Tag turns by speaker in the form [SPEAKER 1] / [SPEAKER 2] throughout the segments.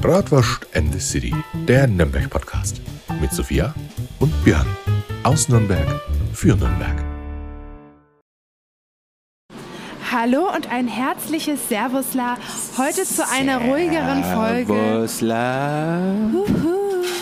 [SPEAKER 1] Bratwurst and the City, der Nürnberg-Podcast. Mit Sophia und Björn. Aus Nürnberg für Nürnberg.
[SPEAKER 2] Hallo und ein herzliches Servusla. Heute zu einer ruhigeren Folge.
[SPEAKER 3] Servusla.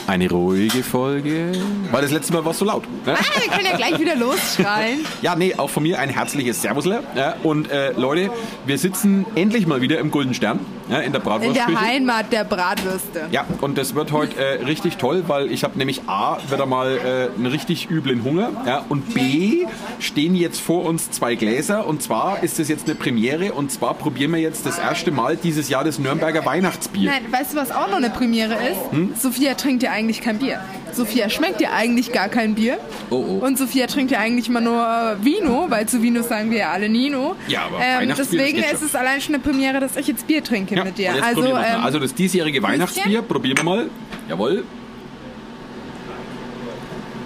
[SPEAKER 3] Eine ruhige Folge. Weil das letzte Mal war es so laut. Ne?
[SPEAKER 2] Ah, wir können ja gleich wieder losschreien.
[SPEAKER 3] Ja, nee, auch von mir ein herzliches Servusla. Ja, und äh, Leute, wir sitzen endlich mal wieder im Golden Stern ja, in der
[SPEAKER 2] In der. Heimat der Bratwürste.
[SPEAKER 3] Ja, und das wird heute äh, richtig toll, weil ich habe nämlich A, wieder mal äh, einen richtig üblen Hunger ja, und B, stehen jetzt vor uns zwei Gläser und zwar ist das jetzt eine Premiere und zwar probieren wir jetzt das erste Mal dieses Jahr das Nürnberger Weihnachtsbier.
[SPEAKER 2] Nein, weißt du, was auch noch eine Premiere ist?
[SPEAKER 3] Hm?
[SPEAKER 2] Sophia trinkt ja eigentlich kein Bier. Sophia schmeckt ja eigentlich gar kein Bier.
[SPEAKER 3] Oh, oh.
[SPEAKER 2] Und Sophia trinkt ja eigentlich immer nur Vino, weil zu Vino sagen wir ja alle Nino.
[SPEAKER 3] Ja, aber
[SPEAKER 2] ähm, Deswegen ist es allein schon eine Premiere, dass ich jetzt Bier trinke
[SPEAKER 3] Ja,
[SPEAKER 2] mit dir. Also, ähm,
[SPEAKER 3] also das diesjährige Weihnachtsbier, probieren wir mal. Jawohl.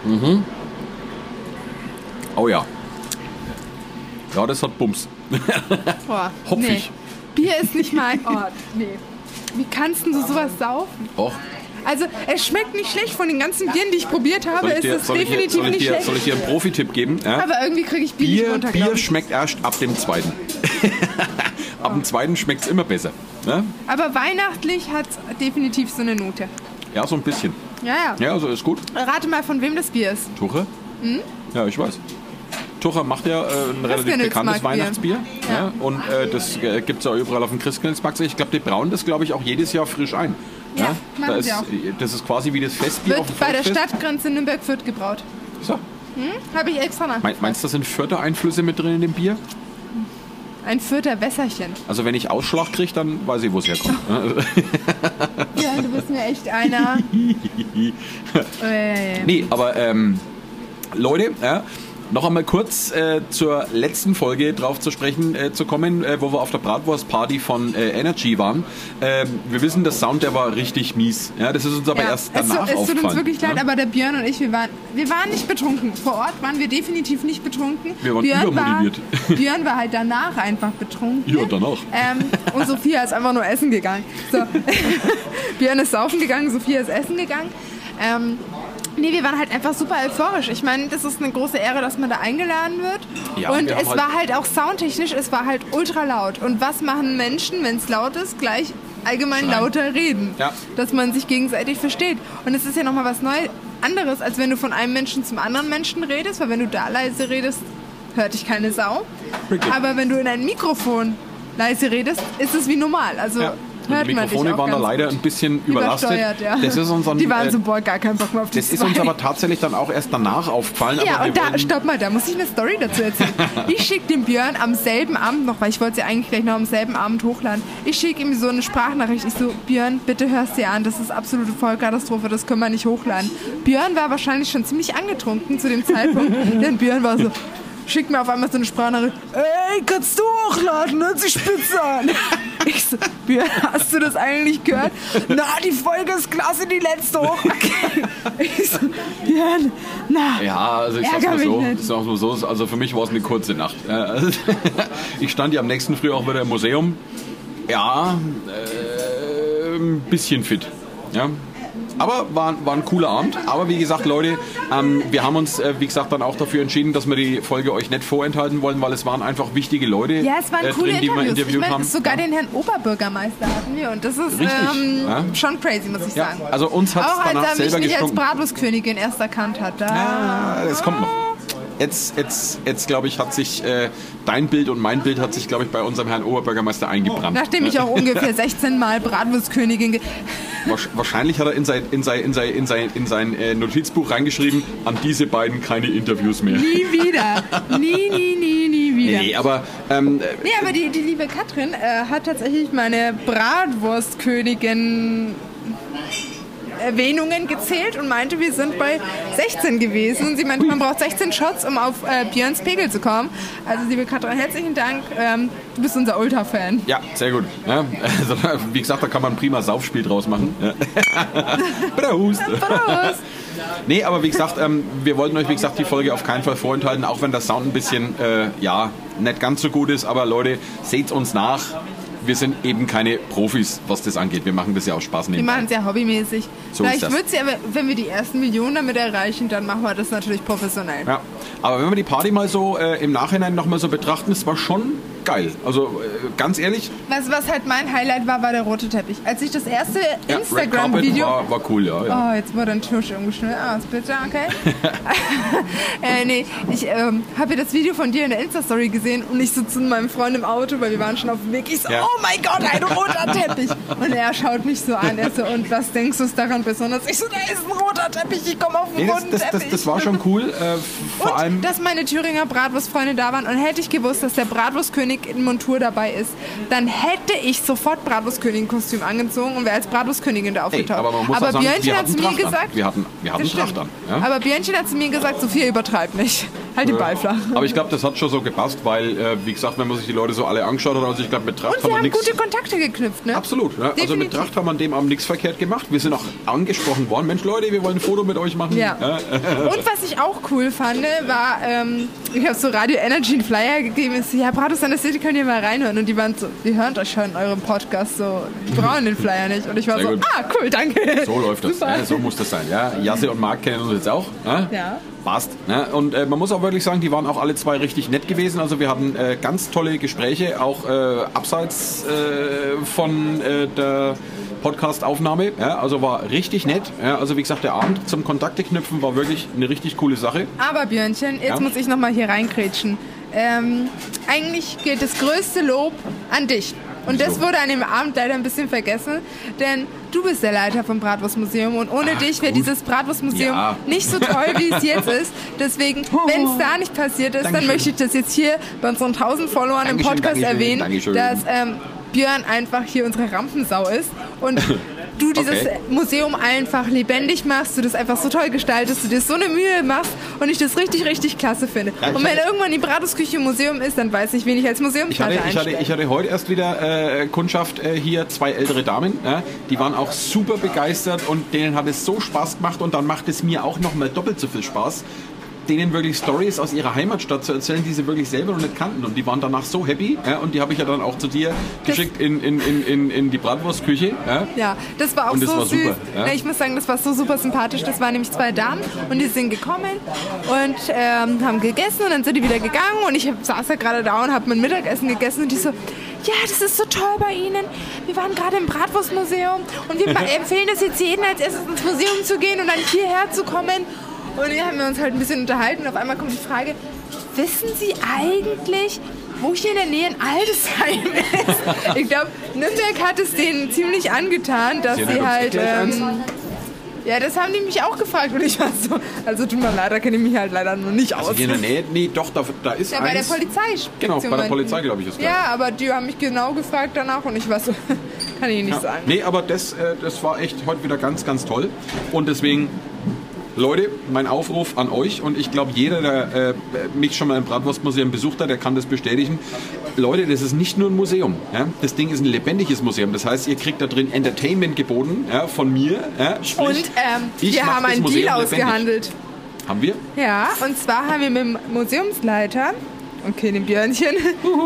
[SPEAKER 3] Mhm. Oh ja. Ja, das hat Bums.
[SPEAKER 2] boah,
[SPEAKER 3] hopfig.
[SPEAKER 2] Nee. Bier ist nicht mein Ort. Nee. Wie kannst du sowas saufen?
[SPEAKER 3] Och.
[SPEAKER 2] Also, es schmeckt nicht schlecht von den ganzen Bieren, die ich probiert habe.
[SPEAKER 3] Soll ich
[SPEAKER 2] ist
[SPEAKER 3] dir,
[SPEAKER 2] es
[SPEAKER 3] soll
[SPEAKER 2] definitiv
[SPEAKER 3] soll ich
[SPEAKER 2] nicht
[SPEAKER 3] dir,
[SPEAKER 2] schlecht.
[SPEAKER 3] soll ich dir einen Profi-Tipp geben? Ja?
[SPEAKER 2] aber irgendwie kriege ich Bier, nicht
[SPEAKER 3] Bier,
[SPEAKER 2] runter,
[SPEAKER 3] Bier schmeckt erst ab dem zweiten. ab dem zweiten schmeckt es immer besser. Ne?
[SPEAKER 2] Aber weihnachtlich hat es definitiv so eine Note.
[SPEAKER 3] Ja, so ein bisschen.
[SPEAKER 2] Ja, ja.
[SPEAKER 3] Ja, also ist gut.
[SPEAKER 2] Rate mal, von wem das Bier ist.
[SPEAKER 3] Tucher? Ja, ich weiß. Tucher macht ja äh, ein relativ bekanntes. Weihnachtsbier. Ja.
[SPEAKER 2] Ja.
[SPEAKER 3] und äh, das äh, gibt es ja überall auf dem Christkindlesmarkt. Ich glaube, die brauen das, glaube ich, auch jedes Jahr frisch ein.
[SPEAKER 2] Ja,
[SPEAKER 3] da
[SPEAKER 2] machen
[SPEAKER 3] ist,
[SPEAKER 2] sie auch.
[SPEAKER 3] Das ist quasi wie das Festbier auf dem
[SPEAKER 2] Wird bei der
[SPEAKER 3] Volksfest.
[SPEAKER 2] Stadtgrenze Nürnberg-Fürth gebraut.
[SPEAKER 3] So.
[SPEAKER 2] Habe ich extra nach.
[SPEAKER 3] Mein, meinst du, da sind vierte Einflüsse mit drin in dem Bier?
[SPEAKER 2] Ein Fürther Wässerchen.
[SPEAKER 3] Also wenn ich Ausschlag kriege, dann weiß ich, wo es herkommt.
[SPEAKER 2] Ja, du bist mir echt einer. äh,
[SPEAKER 3] Nee, aber ähm, Leute, ja, noch einmal kurz äh, zur letzten Folge drauf zu sprechen äh, zu kommen, äh, wo wir auf der Bratwurst-Party von äh, Energy waren. Ähm, wir wissen, der Sound, der war richtig mies. Ja, das ist uns aber
[SPEAKER 2] ja,
[SPEAKER 3] erst
[SPEAKER 2] es,
[SPEAKER 3] danach
[SPEAKER 2] es tut
[SPEAKER 3] aufgefallen.
[SPEAKER 2] uns wirklich leid,
[SPEAKER 3] ja?
[SPEAKER 2] aber der Björn und ich, wir waren, wir waren nicht betrunken. Vor Ort waren wir definitiv nicht betrunken.
[SPEAKER 3] Wir waren
[SPEAKER 2] Björn
[SPEAKER 3] übermotiviert.
[SPEAKER 2] War, Björn war halt danach einfach betrunken.
[SPEAKER 3] Ja, danach.
[SPEAKER 2] Ähm, und Sophia ist einfach nur essen gegangen. So. Björn ist saufen gegangen, Sophia ist essen gegangen. Ähm, nee, wir waren halt einfach super euphorisch. Ich meine, das ist eine große Ehre, dass man da eingeladen wird.
[SPEAKER 3] Ja,
[SPEAKER 2] und
[SPEAKER 3] wir
[SPEAKER 2] es
[SPEAKER 3] halt-
[SPEAKER 2] war halt auch soundtechnisch, es war halt ultra laut. Und was machen Menschen, wenn es laut ist? Gleich allgemein
[SPEAKER 3] Schreien.
[SPEAKER 2] lauter reden.
[SPEAKER 3] Ja.
[SPEAKER 2] Dass man sich gegenseitig versteht. Und es ist ja nochmal was Neues, anderes, als wenn du von einem Menschen zum anderen Menschen redest. Weil wenn du da leise redest, hört dich keine Sau.
[SPEAKER 3] Richtig.
[SPEAKER 2] Aber wenn du in ein Mikrofon leise redest, ist es wie normal. Also
[SPEAKER 3] Ja.
[SPEAKER 2] Hört
[SPEAKER 3] die Mikrofone waren da leider ein bisschen überlastet.
[SPEAKER 2] Ja.
[SPEAKER 3] Das ist uns dann,
[SPEAKER 2] die waren
[SPEAKER 3] äh,
[SPEAKER 2] so, boah, gar keinen Bock mehr auf die
[SPEAKER 3] das ist uns
[SPEAKER 2] zwei.
[SPEAKER 3] aber tatsächlich dann auch erst danach aufgefallen.
[SPEAKER 2] Ja, und da, stopp mal, da muss ich eine Story dazu erzählen. Ich schicke dem Björn am selben Abend noch, weil ich wollte sie eigentlich gleich noch am selben Abend hochladen. Ich schicke ihm so eine Sprachnachricht. Ich so, Björn, bitte hörst dir an, das ist absolute Vollkatastrophe, das können wir nicht hochladen. Björn war wahrscheinlich schon ziemlich angetrunken zu dem Zeitpunkt, denn Björn war so, schickt mir auf einmal so eine Sprachnachricht, ey, kannst du hochladen, hört sich spitze an. Ich so, Björn, hast du das eigentlich gehört? Na, die Folge ist klasse, die letzte hoch. Ich so, Björn, na.
[SPEAKER 3] Ja, also ich sag's mal so. Ich sag's mal so. Also für mich war es eine kurze Nacht. Also Ich stand ja am nächsten Früh auch wieder im Museum. Ja, äh, ein bisschen fit. Ja. Aber war, war ein cooler Abend. Aber wie gesagt, Leute, ähm, wir haben uns, äh, wie gesagt, dann auch dafür entschieden, dass wir die Folge euch nicht vorenthalten wollen, weil es waren einfach wichtige Leute
[SPEAKER 2] Ja, es waren
[SPEAKER 3] äh,
[SPEAKER 2] coole
[SPEAKER 3] drin, die wir interviewt
[SPEAKER 2] ich meine,
[SPEAKER 3] haben.
[SPEAKER 2] sogar den Herrn Oberbürgermeister hatten wir und das ist ähm,
[SPEAKER 3] ja.
[SPEAKER 2] schon crazy, muss ich
[SPEAKER 3] Ja,
[SPEAKER 2] sagen.
[SPEAKER 3] also uns hat's
[SPEAKER 2] Auch als
[SPEAKER 3] danach
[SPEAKER 2] er mich nicht als. Bratwurstkönigin erst erkannt hat. Da.
[SPEAKER 3] Ja, das kommt noch. Jetzt, jetzt, jetzt glaube ich, hat sich äh, dein Bild und mein Bild hat sich, glaube ich, bei unserem Herrn Oberbürgermeister eingebrannt.
[SPEAKER 2] Nachdem ich auch ungefähr 16 Mal Bratwurstkönigin.
[SPEAKER 3] Wahrscheinlich hat er in sein, in sein, in sein, in sein, in sein äh, Notizbuch reingeschrieben, an diese beiden keine Interviews mehr.
[SPEAKER 2] Nie wieder. Nie, nie, nie, nie wieder.
[SPEAKER 3] Nee, aber ähm,
[SPEAKER 2] Nee, aber die, die liebe Katrin äh, hat tatsächlich meine Bratwurstkönigin Erwähnungen gezählt und meinte, wir sind bei 16 gewesen. Und sie meinte, man braucht 16 Shots, um auf äh, Björns Pegel zu kommen. Also, liebe Katrin, herzlichen Dank. Ähm, du bist unser Ultra-Fan.
[SPEAKER 3] ja, sehr gut. Ja, also, wie gesagt, da kann man ein prima Saufspiel draus machen. Ja. Prost.
[SPEAKER 2] Prost!
[SPEAKER 3] Nee, aber wie gesagt, ähm, wir wollten euch, wie gesagt, die Folge auf keinen Fall vorenthalten, auch wenn der Sound ein bisschen, äh, ja, nicht ganz so gut ist. Aber Leute, seht uns nach. Wir sind eben keine Profis, was das angeht. Wir machen das ja auch Spaß
[SPEAKER 2] Wir
[SPEAKER 3] nebenbei.
[SPEAKER 2] machen es ja hobbymäßig.
[SPEAKER 3] So
[SPEAKER 2] Vielleicht wird sie aber, wenn wir die ersten Millionen damit erreichen, dann machen wir das natürlich professionell.
[SPEAKER 3] Ja, aber wenn wir die Party mal so äh, im Nachhinein nochmal so betrachten, es war schon geil. Also äh, ganz ehrlich,
[SPEAKER 2] Was, was halt mein Highlight war, war der rote Teppich. Als ich das erste
[SPEAKER 3] ja,
[SPEAKER 2] Instagram-Video...
[SPEAKER 3] war, war cool, ja. ja.
[SPEAKER 2] Oh, jetzt wurde ein Tisch umgeschnitten. Ah, bitte, okay. äh, nee, ich ähm, habe ja das Video von dir in der Insta-Story gesehen und ich so zu meinem Freund im Auto, weil wir waren schon auf dem Weg. Ich so,
[SPEAKER 3] Ja.
[SPEAKER 2] oh mein Gott, ein roter Teppich. Und er schaut mich so an. Er so, und was denkst du daran besonders? Ich so, da ist ein roter Teppich, ich komme auf den
[SPEAKER 3] Nee, das,
[SPEAKER 2] roten
[SPEAKER 3] das,
[SPEAKER 2] Teppich.
[SPEAKER 3] das, das war schon cool. Äh, vor
[SPEAKER 2] und
[SPEAKER 3] allem,
[SPEAKER 2] dass meine Thüringer Bratwurstfreunde da waren und hätte ich gewusst, dass der Bratwurstkönig in Montur dabei ist, dann hätte ich sofort Bratwurstkönigin-Kostüm angezogen und wäre als Bratwurstkönigin da aufgetaucht.
[SPEAKER 3] aber man muss
[SPEAKER 2] aber
[SPEAKER 3] sagen,
[SPEAKER 2] Björnchen hat zu mir gesagt,
[SPEAKER 3] Wir hatten, wir hatten. Tracht an. Ja?
[SPEAKER 2] aber Björnchen hat zu mir gesagt, Sophia übertreibt nicht. Halt den Ball flach.
[SPEAKER 3] Aber ich glaube, das hat schon so gepasst, weil, äh, wie gesagt, wenn man sich die Leute so alle angeschaut hat, also ich glaube, mit Tracht
[SPEAKER 2] Und
[SPEAKER 3] haben
[SPEAKER 2] wir haben
[SPEAKER 3] nichts.
[SPEAKER 2] gute Kontakte geknüpft, ne?
[SPEAKER 3] Absolut. Ja. Also mit. Tracht haben wir an dem Abend nichts verkehrt gemacht. Wir sind auch angesprochen worden. Mensch, Leute, wir wollen ein Foto mit euch machen.
[SPEAKER 2] Ja. Und was ich auch cool fand, war, ähm, ich habe so Radio Energy einen Flyer gegeben. So, ja, Bratos an der City könnt ihr mal reinhören. Und die waren so, wir hören euch schon in eurem Podcast so, die brauchen den Flyer nicht. Und ich war
[SPEAKER 3] Sehr
[SPEAKER 2] so,
[SPEAKER 3] gut.
[SPEAKER 2] ah, cool, danke.
[SPEAKER 3] So läuft das. Ja, so muss das sein. Ja. Jasse und Marc kennen uns jetzt auch. Ja.
[SPEAKER 2] Ja.
[SPEAKER 3] Passt. Ne? Und äh, man muss auch wirklich sagen, die waren auch alle zwei richtig nett gewesen. Also wir hatten äh, ganz tolle Gespräche, auch äh, abseits äh, von äh, der Podcast-Aufnahme. Ja, also war richtig nett. Ja, also wie gesagt, der Abend zum Kontakte knüpfen war wirklich eine richtig coole Sache.
[SPEAKER 2] Aber Björnchen, jetzt
[SPEAKER 3] Ja.
[SPEAKER 2] muss ich nochmal hier reinkrätschen. Ähm, eigentlich gilt das größte Lob an dich. Und das wurde an dem Abend leider ein bisschen vergessen, denn du bist der Leiter vom Bratwurstmuseum und ohne
[SPEAKER 3] Ach,
[SPEAKER 2] dich wäre dieses Bratwurstmuseum
[SPEAKER 3] Ja.
[SPEAKER 2] nicht so toll, wie es jetzt ist. Deswegen, wenn es da nicht passiert ist, dann
[SPEAKER 3] Dankeschön.
[SPEAKER 2] möchte ich das jetzt hier bei unseren 1000 Followern im
[SPEAKER 3] Dankeschön,
[SPEAKER 2] Podcast
[SPEAKER 3] Dankeschön,
[SPEAKER 2] erwähnen, dass ähm, Björn einfach hier unsere Rampensau ist und du dieses
[SPEAKER 3] Okay.
[SPEAKER 2] Museum einfach lebendig machst, du das einfach so toll gestaltest, du dir so eine Mühe machst und ich das richtig, richtig klasse finde.
[SPEAKER 3] Ja, ich
[SPEAKER 2] und wenn irgendwann die Bratusküche im Museum ist, dann weiß ich, wen ich als
[SPEAKER 3] Ich
[SPEAKER 2] Museumsleiter
[SPEAKER 3] hatte, ich, hatte, ich hatte heute erst wieder äh, Kundschaft äh, hier, zwei ältere Damen. Ja, die waren auch super begeistert und denen hat es so Spaß gemacht und dann macht es mir auch nochmal doppelt so viel Spaß, denen wirklich Stories aus ihrer Heimatstadt zu erzählen, die sie wirklich selber noch nicht kannten. Und die waren danach so happy ja, und die habe ich ja dann auch zu dir geschickt in, in, in, in, in die Bratwurstküche. Ja.
[SPEAKER 2] Ja, das war auch
[SPEAKER 3] Und das
[SPEAKER 2] so
[SPEAKER 3] war
[SPEAKER 2] süß.
[SPEAKER 3] super, ja.
[SPEAKER 2] Ich muss sagen, das war so super sympathisch. Das waren nämlich zwei Damen und die sind gekommen und ähm, haben gegessen und dann sind die wieder gegangen und ich saß ja gerade da und habe mein Mittagessen gegessen und die so, ja, das ist so toll bei Ihnen. Wir waren gerade im Bratwurstmuseum und wir empfehlen das jetzt jedem als erstes ins Museum zu gehen und dann hierher zu kommen. Und dann haben wir uns halt ein bisschen unterhalten und auf einmal kommt die Frage, wissen Sie eigentlich, wo hier in der Nähe ein Aldesheim ist? Ich glaube, Nürnberg hat es denen ziemlich angetan, dass
[SPEAKER 3] Sie
[SPEAKER 2] halt... Ähm, ja, das haben die mich auch gefragt und ich war so, also tut mir leid, da kenne ich mich halt leider noch nicht aus.
[SPEAKER 3] Also hier in der Nähe, nee, doch, da, da ist
[SPEAKER 2] ja, bei der
[SPEAKER 3] eins.
[SPEAKER 2] Polizei.
[SPEAKER 3] Genau, bei der Polizei, glaube ich, ist
[SPEAKER 2] Ja, aber die haben mich genau gefragt danach und ich war so, kann ich nicht
[SPEAKER 3] Ja.
[SPEAKER 2] sagen.
[SPEAKER 3] Nee, aber das, äh, das war echt heute wieder ganz, ganz toll. Und deswegen, Leute, mein Aufruf an euch und ich glaube, jeder, der äh, mich schon mal im Bratwurstmuseum besucht hat, der kann das bestätigen. Leute, das ist nicht nur ein Museum. Ja? Das Ding ist ein lebendiges Museum. Das heißt, ihr kriegt da drin Entertainment geboten ja, von mir. Ja? Sprich,
[SPEAKER 2] Und ähm, wir haben einen
[SPEAKER 3] Museum
[SPEAKER 2] Deal
[SPEAKER 3] lebendig.
[SPEAKER 2] ausgehandelt.
[SPEAKER 3] Haben wir?
[SPEAKER 2] Ja, und zwar haben wir mit dem Museumsleiter, okay, dem Björnchen,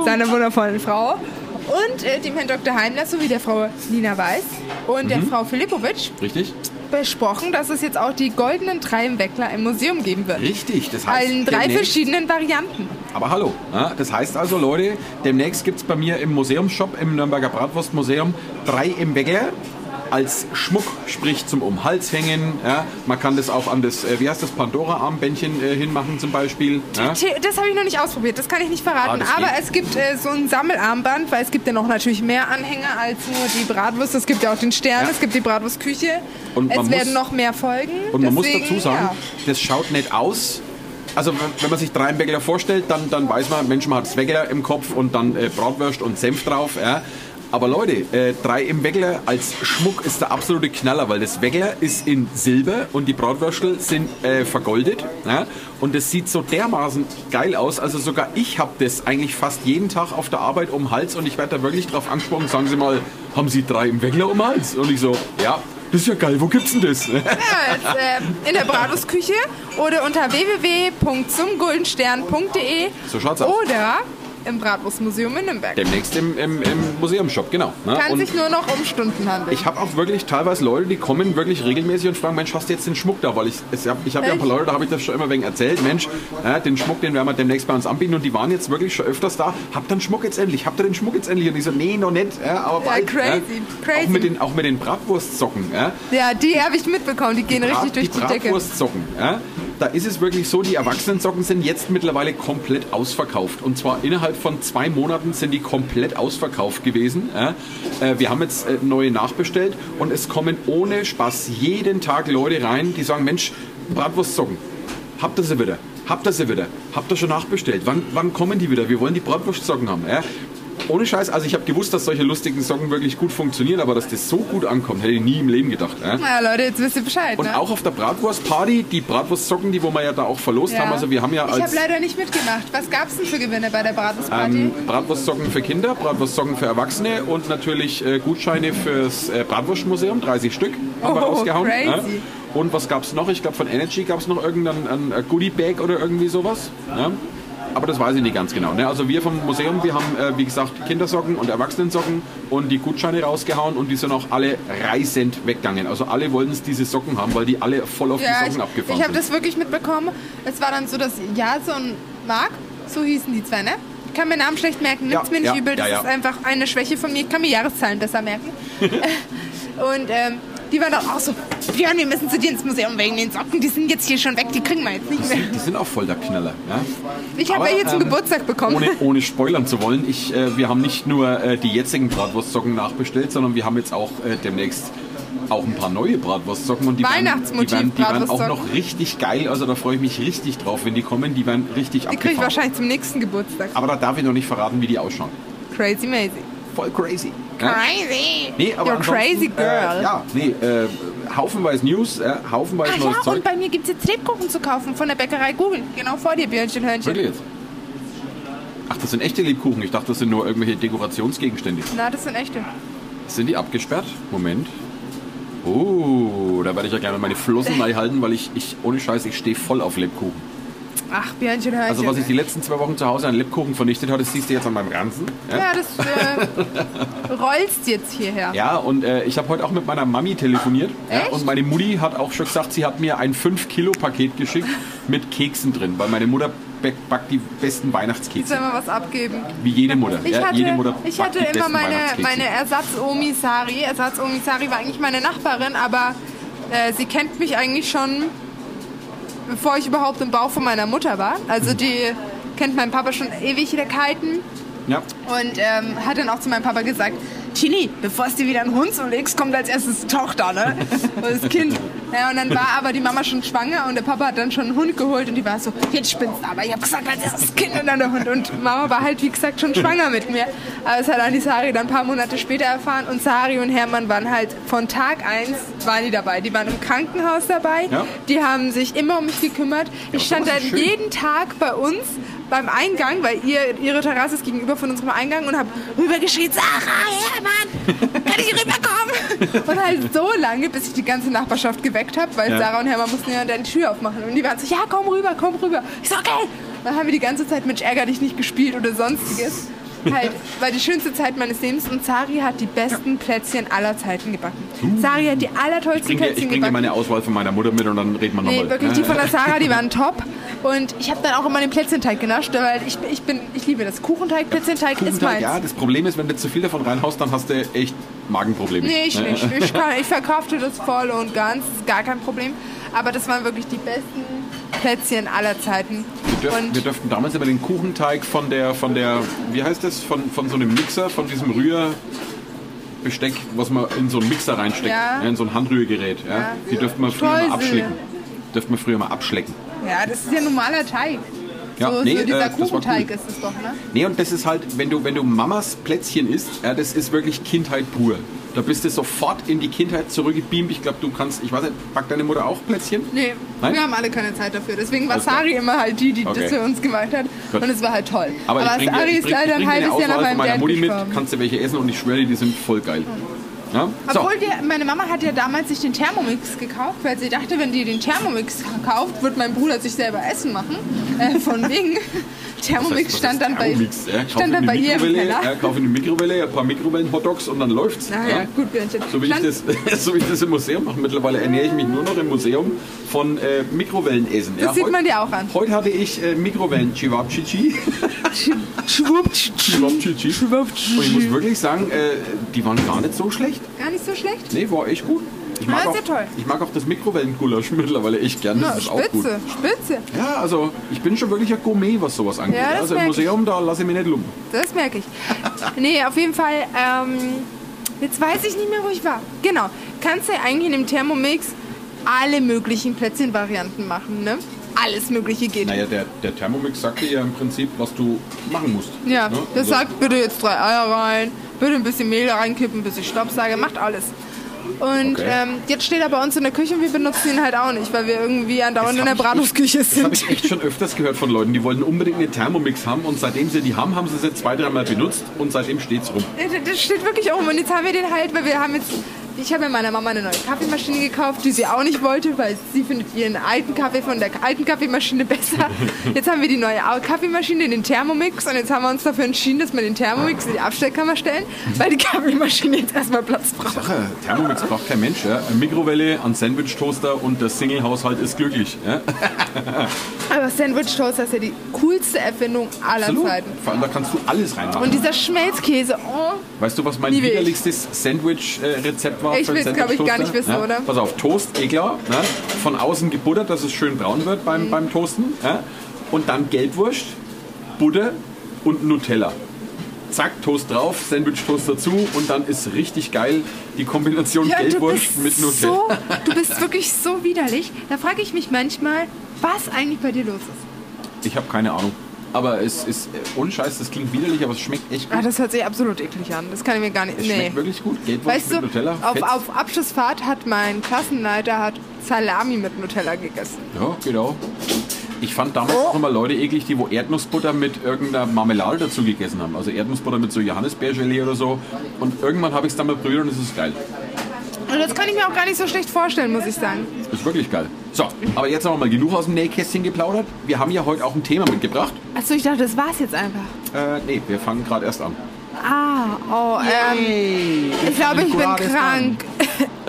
[SPEAKER 2] seiner wundervollen Frau und äh, dem Herrn Dr. Heimler sowie der Frau Nina Weiß und
[SPEAKER 3] Mhm.
[SPEAKER 2] der Frau Filipovic
[SPEAKER 3] Richtig?
[SPEAKER 2] Besprochen, dass es jetzt auch die goldenen Treibenweckler im Museum geben wird.
[SPEAKER 3] Richtig. Das heißt,
[SPEAKER 2] In drei verschiedenen Varianten.
[SPEAKER 3] Aber hallo, ja, das heißt also, Leute, demnächst gibt es bei mir im Museumsshop im Nürnberger Bratwurstmuseum drei im Wecker als Schmuck, sprich zum um Hals hängen. Ja. Man kann das auch an das, äh, wie heißt das, Pandora-Armbändchen äh, hinmachen zum Beispiel. Ja.
[SPEAKER 2] Das habe ich noch nicht ausprobiert, das kann ich nicht verraten.
[SPEAKER 3] Ah,
[SPEAKER 2] Aber
[SPEAKER 3] geht.
[SPEAKER 2] es gibt äh, so ein Sammelarmband, weil es gibt ja noch natürlich mehr Anhänger als nur die Bratwurst. Es gibt ja auch den Stern,
[SPEAKER 3] Ja.
[SPEAKER 2] es gibt die Bratwurstküche.
[SPEAKER 3] Und
[SPEAKER 2] es werden
[SPEAKER 3] muss-
[SPEAKER 2] noch mehr folgen.
[SPEAKER 3] Und man
[SPEAKER 2] Deswegen,
[SPEAKER 3] muss dazu sagen, das schaut nicht aus. Also wenn- man sich drei im Wegeler vorstellt, dann, dann weiß man, Mensch, man hat das Wegeler im Kopf und dann äh, Bratwurst und Senf drauf. Ja. Aber Leute, äh, drei im Wegeler als Schmuck ist der absolute Knaller, weil das Wegeler ist in Silber und die Bratwürstel sind äh, vergoldet. Ja. Und das sieht so dermaßen geil aus. Also sogar ich habe das eigentlich fast jeden Tag auf der Arbeit um den Hals und ich werde da wirklich drauf angesprochen. Sagen Sie mal, haben Sie drei im Wegeler um den Hals? Und ich so, ja, das ist ja geil, wo gibt's denn das?
[SPEAKER 2] Ja, jetzt, äh, in der Bratwurstküche oder unter www.zumguldenstern.de
[SPEAKER 3] So schaut's aus.
[SPEAKER 2] oder im Bratwurstmuseum in Nürnberg.
[SPEAKER 3] Demnächst im, im, im Museumshop, genau. Ne?
[SPEAKER 2] Kann
[SPEAKER 3] Und
[SPEAKER 2] sich nur noch um Stunden handeln.
[SPEAKER 3] ich habe auch wirklich teilweise Leute, die kommen wirklich regelmäßig und fragen, Mensch, hast du jetzt den Schmuck da? Weil ich, es, hab- ich habe ja ein paar? Leute, da habe ich das schon immer wegen erzählt. Mensch, äh, den Schmuck, den werden wir demnächst bei uns anbieten. Und die waren jetzt wirklich schon öfters da. Habt ihr den Schmuck jetzt endlich? Habt ihr den Schmuck jetzt endlich? Und ich so, nee, noch nicht. Ja, aber
[SPEAKER 2] Ja,
[SPEAKER 3] bald.
[SPEAKER 2] crazy,
[SPEAKER 3] ja.
[SPEAKER 2] crazy.
[SPEAKER 3] Auch mit den, auch mit den Bratwurstsocken. Ja.
[SPEAKER 2] ja, die habe ich mitbekommen. Die gehen richtig
[SPEAKER 3] Brat-
[SPEAKER 2] durch die, Decke.
[SPEAKER 3] Bratwurstsocken. Ja, da ist es wirklich so, die Erwachsenensocken sind jetzt mittlerweile komplett ausverkauft. Und zwar innerhalb von zwei Monaten sind die komplett ausverkauft gewesen. Äh, wir haben jetzt äh, neue nachbestellt und es kommen ohne Spaß jeden Tag Leute rein, die sagen, Mensch, Bratwurstsocken, habt ihr sie wieder? Habt ihr sie wieder? Habt ihr schon nachbestellt? Wann, wann kommen die wieder? Wir wollen die Bratwurstsocken haben. Ja? Ohne Scheiß, also ich habe gewusst, dass solche lustigen Socken wirklich gut funktionieren, aber dass das so gut ankommt, hätte ich nie im Leben gedacht. Ja?
[SPEAKER 2] Ja, Leute, jetzt wisst ihr Bescheid.
[SPEAKER 3] Und
[SPEAKER 2] ne?
[SPEAKER 3] auch auf der Bratwurstparty, die Bratwurstsocken, die wo wir ja da auch verlost haben, also wir haben ja
[SPEAKER 2] ich habe
[SPEAKER 3] als
[SPEAKER 2] leider nicht mitgemacht. Was gab es denn für Gewinne bei der Bratwurstparty?
[SPEAKER 3] ähm, Bratwurstsocken für Kinder, Bratwurstsocken für Erwachsene und natürlich äh, Gutscheine fürs äh, Bratwurstmuseum, 30 Stück haben wir
[SPEAKER 2] Oh,
[SPEAKER 3] rausgehauen.
[SPEAKER 2] crazy.
[SPEAKER 3] Ja. Und was gab es noch? Ich glaube von Energy gab es noch irgendein ein, ein Goodie-Bag oder irgendwie sowas. Ja. Aber das weiß ich nicht ganz genau. Ne? Also wir vom Museum, wir haben, äh, wie gesagt, Kindersocken und Erwachsenensocken und die Gutscheine rausgehauen und die sind auch alle reißend weggegangen. Also alle wollten diese Socken haben, weil die alle voll auf die
[SPEAKER 2] Ja,
[SPEAKER 3] Socken
[SPEAKER 2] ich,
[SPEAKER 3] abgefahren
[SPEAKER 2] ich habe
[SPEAKER 3] sind.
[SPEAKER 2] das wirklich mitbekommen. Es war dann so, dass Jase und Marc, so hießen die zwei, ne? Ich kann mir Namen schlecht merken,
[SPEAKER 3] Ja,
[SPEAKER 2] nimmt's mir nicht
[SPEAKER 3] ja,
[SPEAKER 2] übel, das
[SPEAKER 3] ja, ja.
[SPEAKER 2] ist einfach eine Schwäche von mir. Ich kann mir Jahreszahlen besser merken. und ähm, die waren dann auch so, Björn, wir müssen zu dir ins Museum wegen den Socken, die sind jetzt hier schon weg, die kriegen wir jetzt nicht mehr.
[SPEAKER 3] Die sind auch voll der Knaller. Ja?
[SPEAKER 2] Ich habe welche zum
[SPEAKER 3] ähm,
[SPEAKER 2] Geburtstag bekommen.
[SPEAKER 3] Ohne, ohne spoilern zu wollen, ich, äh, wir haben nicht nur äh, die jetzigen Bratwurstsocken nachbestellt, sondern wir haben jetzt auch äh, demnächst auch ein paar neue Bratwurstsocken und die
[SPEAKER 2] Weihnachtsmotiv
[SPEAKER 3] werden, die werden auch noch richtig geil. Also da freue ich mich richtig drauf, wenn die kommen. Die werden richtig
[SPEAKER 2] die kriege ich
[SPEAKER 3] abgefahren.
[SPEAKER 2] wahrscheinlich zum nächsten Geburtstag.
[SPEAKER 3] Aber da darf ich noch nicht verraten, wie die ausschauen.
[SPEAKER 2] Crazy Mazy.
[SPEAKER 3] Voll crazy. Ja?
[SPEAKER 2] Crazy.
[SPEAKER 3] Nee, aber
[SPEAKER 2] You're crazy girl.
[SPEAKER 3] Äh, ja, nee, äh, haufenweise News, äh, haufenweise
[SPEAKER 2] Ach
[SPEAKER 3] neues
[SPEAKER 2] ja,
[SPEAKER 3] Zeug.
[SPEAKER 2] und bei mir gibt es jetzt Lebkuchen zu kaufen von der Bäckerei Google. Genau vor dir, Björnchen Hörnchen.
[SPEAKER 3] Wirklich jetzt? Ach, das sind echte Lebkuchen. Ich dachte, das sind nur irgendwelche Dekorationsgegenstände.
[SPEAKER 2] Na, das sind echte.
[SPEAKER 3] Sind die abgesperrt? Moment. Oh, da werde ich ja gerne meine Flossen halten, weil ich, ich ohne Scheiß, ich stehe voll auf Lebkuchen.
[SPEAKER 2] Ach, Björnchen Hörnchen.
[SPEAKER 3] Also was ich die letzten zwei Wochen zu Hause an Lebkuchen vernichtet habe, das siehst du jetzt an meinem Ganzen. Ja,
[SPEAKER 2] Ja, das äh, rollst jetzt hierher.
[SPEAKER 3] ja und äh, ich habe heute auch mit meiner Mami telefoniert. Ja, und meine Mutti hat auch schon gesagt, sie hat mir ein 5-Kilo-Paket geschickt mit Keksen drin, weil meine Mutter back- backt die besten
[SPEAKER 2] Ich
[SPEAKER 3] Weihnachtskekse.
[SPEAKER 2] soll mal was abgeben.
[SPEAKER 3] Wie jede Mutter.
[SPEAKER 2] Ich
[SPEAKER 3] ja,
[SPEAKER 2] hatte,
[SPEAKER 3] jede Mutter
[SPEAKER 2] ich hatte immer meine, meine Ersatz-Omi Sari. Ersatz-Omi Sari war eigentlich meine Nachbarin, aber äh, sie kennt mich eigentlich schon, bevor ich überhaupt im Bauch von meiner Mutter war. Also die kennt meinen Papa schon ewig kalten
[SPEAKER 3] Ja.
[SPEAKER 2] und ähm, hat dann auch zu meinem Papa gesagt, Chili, bevor es dir wieder einen Hund zulegst, kommt als erstes Tochter, ne? Oder das Kind. Ja, und dann war aber die Mama schon schwanger und der Papa hat dann schon einen Hund geholt und die war so, jetzt spinnst du aber. Ich habe gesagt, als erstes das Kind und dann der Hund. Und Mama war halt, wie gesagt, schon schwanger mit mir. Aber das hat dann die Sari dann ein paar Monate später erfahren und Sari und Hermann waren halt von Tag eins waren die dabei. Die waren im Krankenhaus dabei.
[SPEAKER 3] Ja.
[SPEAKER 2] Die haben sich immer um mich gekümmert. Ich stand
[SPEAKER 3] das
[SPEAKER 2] dann
[SPEAKER 3] ist schön.
[SPEAKER 2] jeden Tag bei uns beim Eingang, weil ihr, ihre Terrasse ist gegenüber von unserem Eingang und habe rübergeschrien, Sarah, Hermann, kann ich rüberkommen? und halt so lange, bis ich die ganze Nachbarschaft geweckt habe, weil
[SPEAKER 3] Ja.
[SPEAKER 2] Sarah und Hermann mussten ja dann die Tür aufmachen. Und die waren so, ja, komm rüber, komm rüber. Ich so, okay. Dann haben wir die ganze Zeit Mensch, ärger dich nicht gespielt oder sonstiges. Halt, war die schönste Zeit meines Lebens und Sari hat die besten Plätzchen aller Zeiten gebacken. Sari hat die
[SPEAKER 3] Ich
[SPEAKER 2] allertollsten
[SPEAKER 3] bringe dir, ich
[SPEAKER 2] Plätzchen
[SPEAKER 3] bring dir
[SPEAKER 2] gebacken.
[SPEAKER 3] meine Auswahl von meiner Mutter mit und dann reden wir
[SPEAKER 2] Nee,
[SPEAKER 3] nochmal.
[SPEAKER 2] wirklich, die von der Sarah, die waren top. Und ich habe dann auch immer den Plätzchenteig genascht, weil ich, ich, bin, ich liebe das. Kuchenteig, Plätzchenteig ist meins.
[SPEAKER 3] ja, das Problem ist, wenn du zu viel davon reinhaust, dann hast du echt Magenprobleme.
[SPEAKER 2] Nee, ich
[SPEAKER 3] Ne?
[SPEAKER 2] nicht. Ich, kann, ich verkaufte das voll und ganz, ist gar kein Problem. Aber das waren wirklich die besten Plätzchen aller Zeiten.
[SPEAKER 3] Wir, dürften,
[SPEAKER 2] Und
[SPEAKER 3] wir dürften damals über den Kuchenteig von der, von der, wie heißt das, von, von so einem Mixer, von diesem Rührbesteck, was man in so einen Mixer reinsteckt,
[SPEAKER 2] Ja.
[SPEAKER 3] in so ein Handrührgerät. Ja.
[SPEAKER 2] Ja.
[SPEAKER 3] Die dürften wir früher
[SPEAKER 2] Streusel.
[SPEAKER 3] mal abschlecken. Dürften wir früher mal abschlecken.
[SPEAKER 2] ja, das ist ja normaler Teig.
[SPEAKER 3] Ja,
[SPEAKER 2] so,
[SPEAKER 3] nee,
[SPEAKER 2] so dieser
[SPEAKER 3] äh,
[SPEAKER 2] Kuchenteig
[SPEAKER 3] cool.
[SPEAKER 2] ist es doch, ne?
[SPEAKER 3] Nee, und das ist halt, wenn du, wenn du Mamas Plätzchen isst, ja, das ist wirklich Kindheit pur. Da bist du sofort in die Kindheit zurückgebeamt. Ich glaube, du kannst, ich weiß nicht, backt deine Mutter auch Plätzchen?
[SPEAKER 2] Nee,
[SPEAKER 3] Nein?
[SPEAKER 2] wir haben alle keine Zeit dafür. Deswegen war. Sari immer halt die, die
[SPEAKER 3] Okay.
[SPEAKER 2] das für uns gemacht hat.
[SPEAKER 3] Gut.
[SPEAKER 2] Und es war halt toll.
[SPEAKER 3] Aber, dir,
[SPEAKER 2] Sari
[SPEAKER 3] ich
[SPEAKER 2] ist leider ein
[SPEAKER 3] dir
[SPEAKER 2] halbes Jahr nach meinem
[SPEAKER 3] meiner
[SPEAKER 2] Dad
[SPEAKER 3] Mutti mit, kannst du welche essen und ich schwöre dir, die sind voll geil. Ja? So.
[SPEAKER 2] Obwohl wir, meine Mama hat ja damals sich den Thermomix gekauft, weil sie dachte, wenn die den Thermomix kauft, wird mein Bruder sich selber Essen machen. Äh, von wegen. Thermomix stand dann bei,
[SPEAKER 3] ja?
[SPEAKER 2] Stand dann bei ihr im Keller.
[SPEAKER 3] ja, kauf in die Mikrowelle, ein paar Mikrowellen-Hotdogs und dann läuft's.
[SPEAKER 2] Naja, gut, Björnchen.
[SPEAKER 3] So wie, ich das, so wie ich das im Museum mache. Mittlerweile ernähre ich mich nur noch im Museum von äh, Mikrowellenessen.
[SPEAKER 2] Das sieht man dir auch an.
[SPEAKER 3] Heute hatte ich äh, mikrowellen chivapchichi Chivapchichi. Und ich muss wirklich sagen, äh, die waren gar nicht so schlecht.
[SPEAKER 2] Gar nicht so schlecht.
[SPEAKER 3] Nee, war echt gut. Ich mag,
[SPEAKER 2] Ja,
[SPEAKER 3] auch,
[SPEAKER 2] ja
[SPEAKER 3] ich mag auch das Mikrowellengulasch mittlerweile echt gern.
[SPEAKER 2] Na,
[SPEAKER 3] Das ist auch gut.
[SPEAKER 2] spitze, spitze.
[SPEAKER 3] Ja, also ich bin schon wirklich ein Gourmet, was sowas angeht.
[SPEAKER 2] Ja,
[SPEAKER 3] also im
[SPEAKER 2] merk ich.
[SPEAKER 3] Museum, da lasse ich mich nicht lumpen.
[SPEAKER 2] Das merke ich. Nee, auf jeden Fall, ähm, jetzt weiß ich nicht mehr, wo ich war. Genau. Kannst du ja eigentlich in dem Thermomix alle möglichen Plätzchenvarianten machen, ne? Alles Mögliche geht.
[SPEAKER 3] Naja, der, der Thermomix sagt dir ja im Prinzip, was du machen musst.
[SPEAKER 2] Ja,
[SPEAKER 3] Ne?
[SPEAKER 2] das
[SPEAKER 3] Also-
[SPEAKER 2] sagt, bitte jetzt drei Eier rein, bitte ein bisschen Mehl da reinkippen, ein bisschen Staubsauger, macht alles. Und
[SPEAKER 3] Okay.
[SPEAKER 2] ähm, jetzt steht er bei uns in der Küche und wir benutzen ihn halt auch nicht, weil wir irgendwie andauernd in der Bratwurstküche
[SPEAKER 3] Das habe
[SPEAKER 2] sind.
[SPEAKER 3] ich echt schon öfters gehört von Leuten, die wollten unbedingt eine Thermomix haben und seitdem sie die haben, haben sie sie zwei, dreimal benutzt und seitdem steht's rum.
[SPEAKER 2] Das steht wirklich rum und jetzt haben wir den halt, weil wir haben jetzt, ich habe meiner Mama eine neue Kaffeemaschine gekauft, die sie auch nicht wollte, weil sie findet ihren alten Kaffee von der alten Kaffeemaschine besser. Jetzt haben wir die neue Kaffeemaschine, den Thermomix und jetzt haben wir uns dafür entschieden, dass wir den Thermomix in die Abstellkammer stellen, weil die Kaffeemaschine jetzt erstmal Platz braucht.
[SPEAKER 3] Sache, Thermomix braucht kein Mensch. Ja? Eine Mikrowelle, ein Sandwich-Toaster und der Single-Haushalt ist glücklich. Ja?
[SPEAKER 2] Aber Sandwich Toaster ist ja die coolste Erfindung aller
[SPEAKER 3] Absolut.
[SPEAKER 2] Zeiten.
[SPEAKER 3] Vor allem, da kannst du alles reinmachen.
[SPEAKER 2] Und dieser Schmelzkäse, oh,
[SPEAKER 3] Weißt du, was mein widerlichstes Sandwich-Rezept war?
[SPEAKER 2] Ich
[SPEAKER 3] für einen
[SPEAKER 2] will's, glaub ich, gar nicht
[SPEAKER 3] Sandwich-Toaster?
[SPEAKER 2] wissen,
[SPEAKER 3] ja?
[SPEAKER 2] oder?
[SPEAKER 3] Pass auf, Toast, klar. Ne? Von außen gebuttert, dass es schön braun wird
[SPEAKER 2] Mhm.
[SPEAKER 3] beim, beim Toasten. Ja? Und dann Gelbwurst, Butter und Nutella. Zack, Toast drauf, Sandwich-Toast dazu und dann ist richtig geil die Kombination
[SPEAKER 2] Ja,
[SPEAKER 3] Gelbwurst mit Nutella.
[SPEAKER 2] so, du bist wirklich so widerlich. Da frage ich mich manchmal, was eigentlich bei dir los ist.
[SPEAKER 3] Ich habe keine Ahnung. Aber es ist, äh, ohne Scheiß, das klingt widerlich, aber es schmeckt echt gut.
[SPEAKER 2] Ah, das hört sich absolut eklig an. Das kann ich mir gar nicht.
[SPEAKER 3] es
[SPEAKER 2] Nee.
[SPEAKER 3] schmeckt wirklich gut. Gelbwurst
[SPEAKER 2] Weißt du,
[SPEAKER 3] mit Nutella.
[SPEAKER 2] auf, auf Abschlussfahrt hat mein Klassenleiter hat Salami mit Nutella gegessen.
[SPEAKER 3] Ja, genau. Ich fand damals auch immer Leute eklig, die wo Erdnussbutter mit irgendeiner Marmelade dazu gegessen haben. Also Erdnussbutter mit so Johannisbeergelee oder so. Und irgendwann habe ich es dann mal probiert und es ist geil.
[SPEAKER 2] Und das kann ich mir auch gar nicht so schlecht vorstellen, muss ich sagen.
[SPEAKER 3] Ist wirklich geil. So, aber jetzt haben wir mal genug aus dem Nähkästchen geplaudert. Wir haben ja heute auch ein Thema mitgebracht.
[SPEAKER 2] Achso, ich dachte, das war's jetzt einfach.
[SPEAKER 3] Äh, nee, wir fangen gerade erst an.
[SPEAKER 2] Ah, oh, ähm, ich glaube, ich bin krank.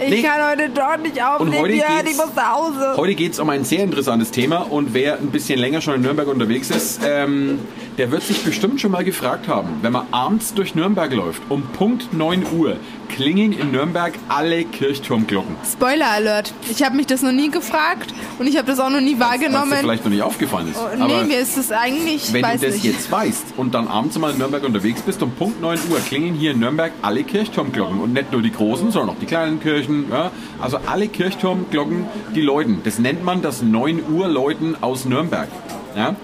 [SPEAKER 2] ich kann heute dort nicht aufnehmen,
[SPEAKER 3] heute geht's-
[SPEAKER 2] ich muss nach Hause.
[SPEAKER 3] Heute geht es um ein sehr interessantes Thema und wer ein bisschen länger schon in Nürnberg unterwegs ist, ähm, der wird sich bestimmt schon mal gefragt haben, wenn man abends durch Nürnberg läuft, um Punkt 9 Uhr klingen in Nürnberg alle Kirchturmglocken.
[SPEAKER 2] Spoiler Alert. Ich habe mich das noch nie gefragt und ich habe das auch noch nie
[SPEAKER 3] Was
[SPEAKER 2] wahrgenommen.
[SPEAKER 3] dir vielleicht noch nicht aufgefallen ist.
[SPEAKER 2] Oh,
[SPEAKER 3] Aber
[SPEAKER 2] nee, mir ist das eigentlich,
[SPEAKER 3] wenn du das
[SPEAKER 2] nicht.
[SPEAKER 3] jetzt weißt und dann abends mal in Nürnberg unterwegs bist, um Punkt 9 Uhr klingen hier in Nürnberg alle Kirchturmglocken. Und nicht nur die großen, sondern auch die kleinen Kirchen. Ja? Also alle Kirchturmglocken, die läuten. Das nennt man das 9 Uhr Läuten aus Nürnberg. Ja?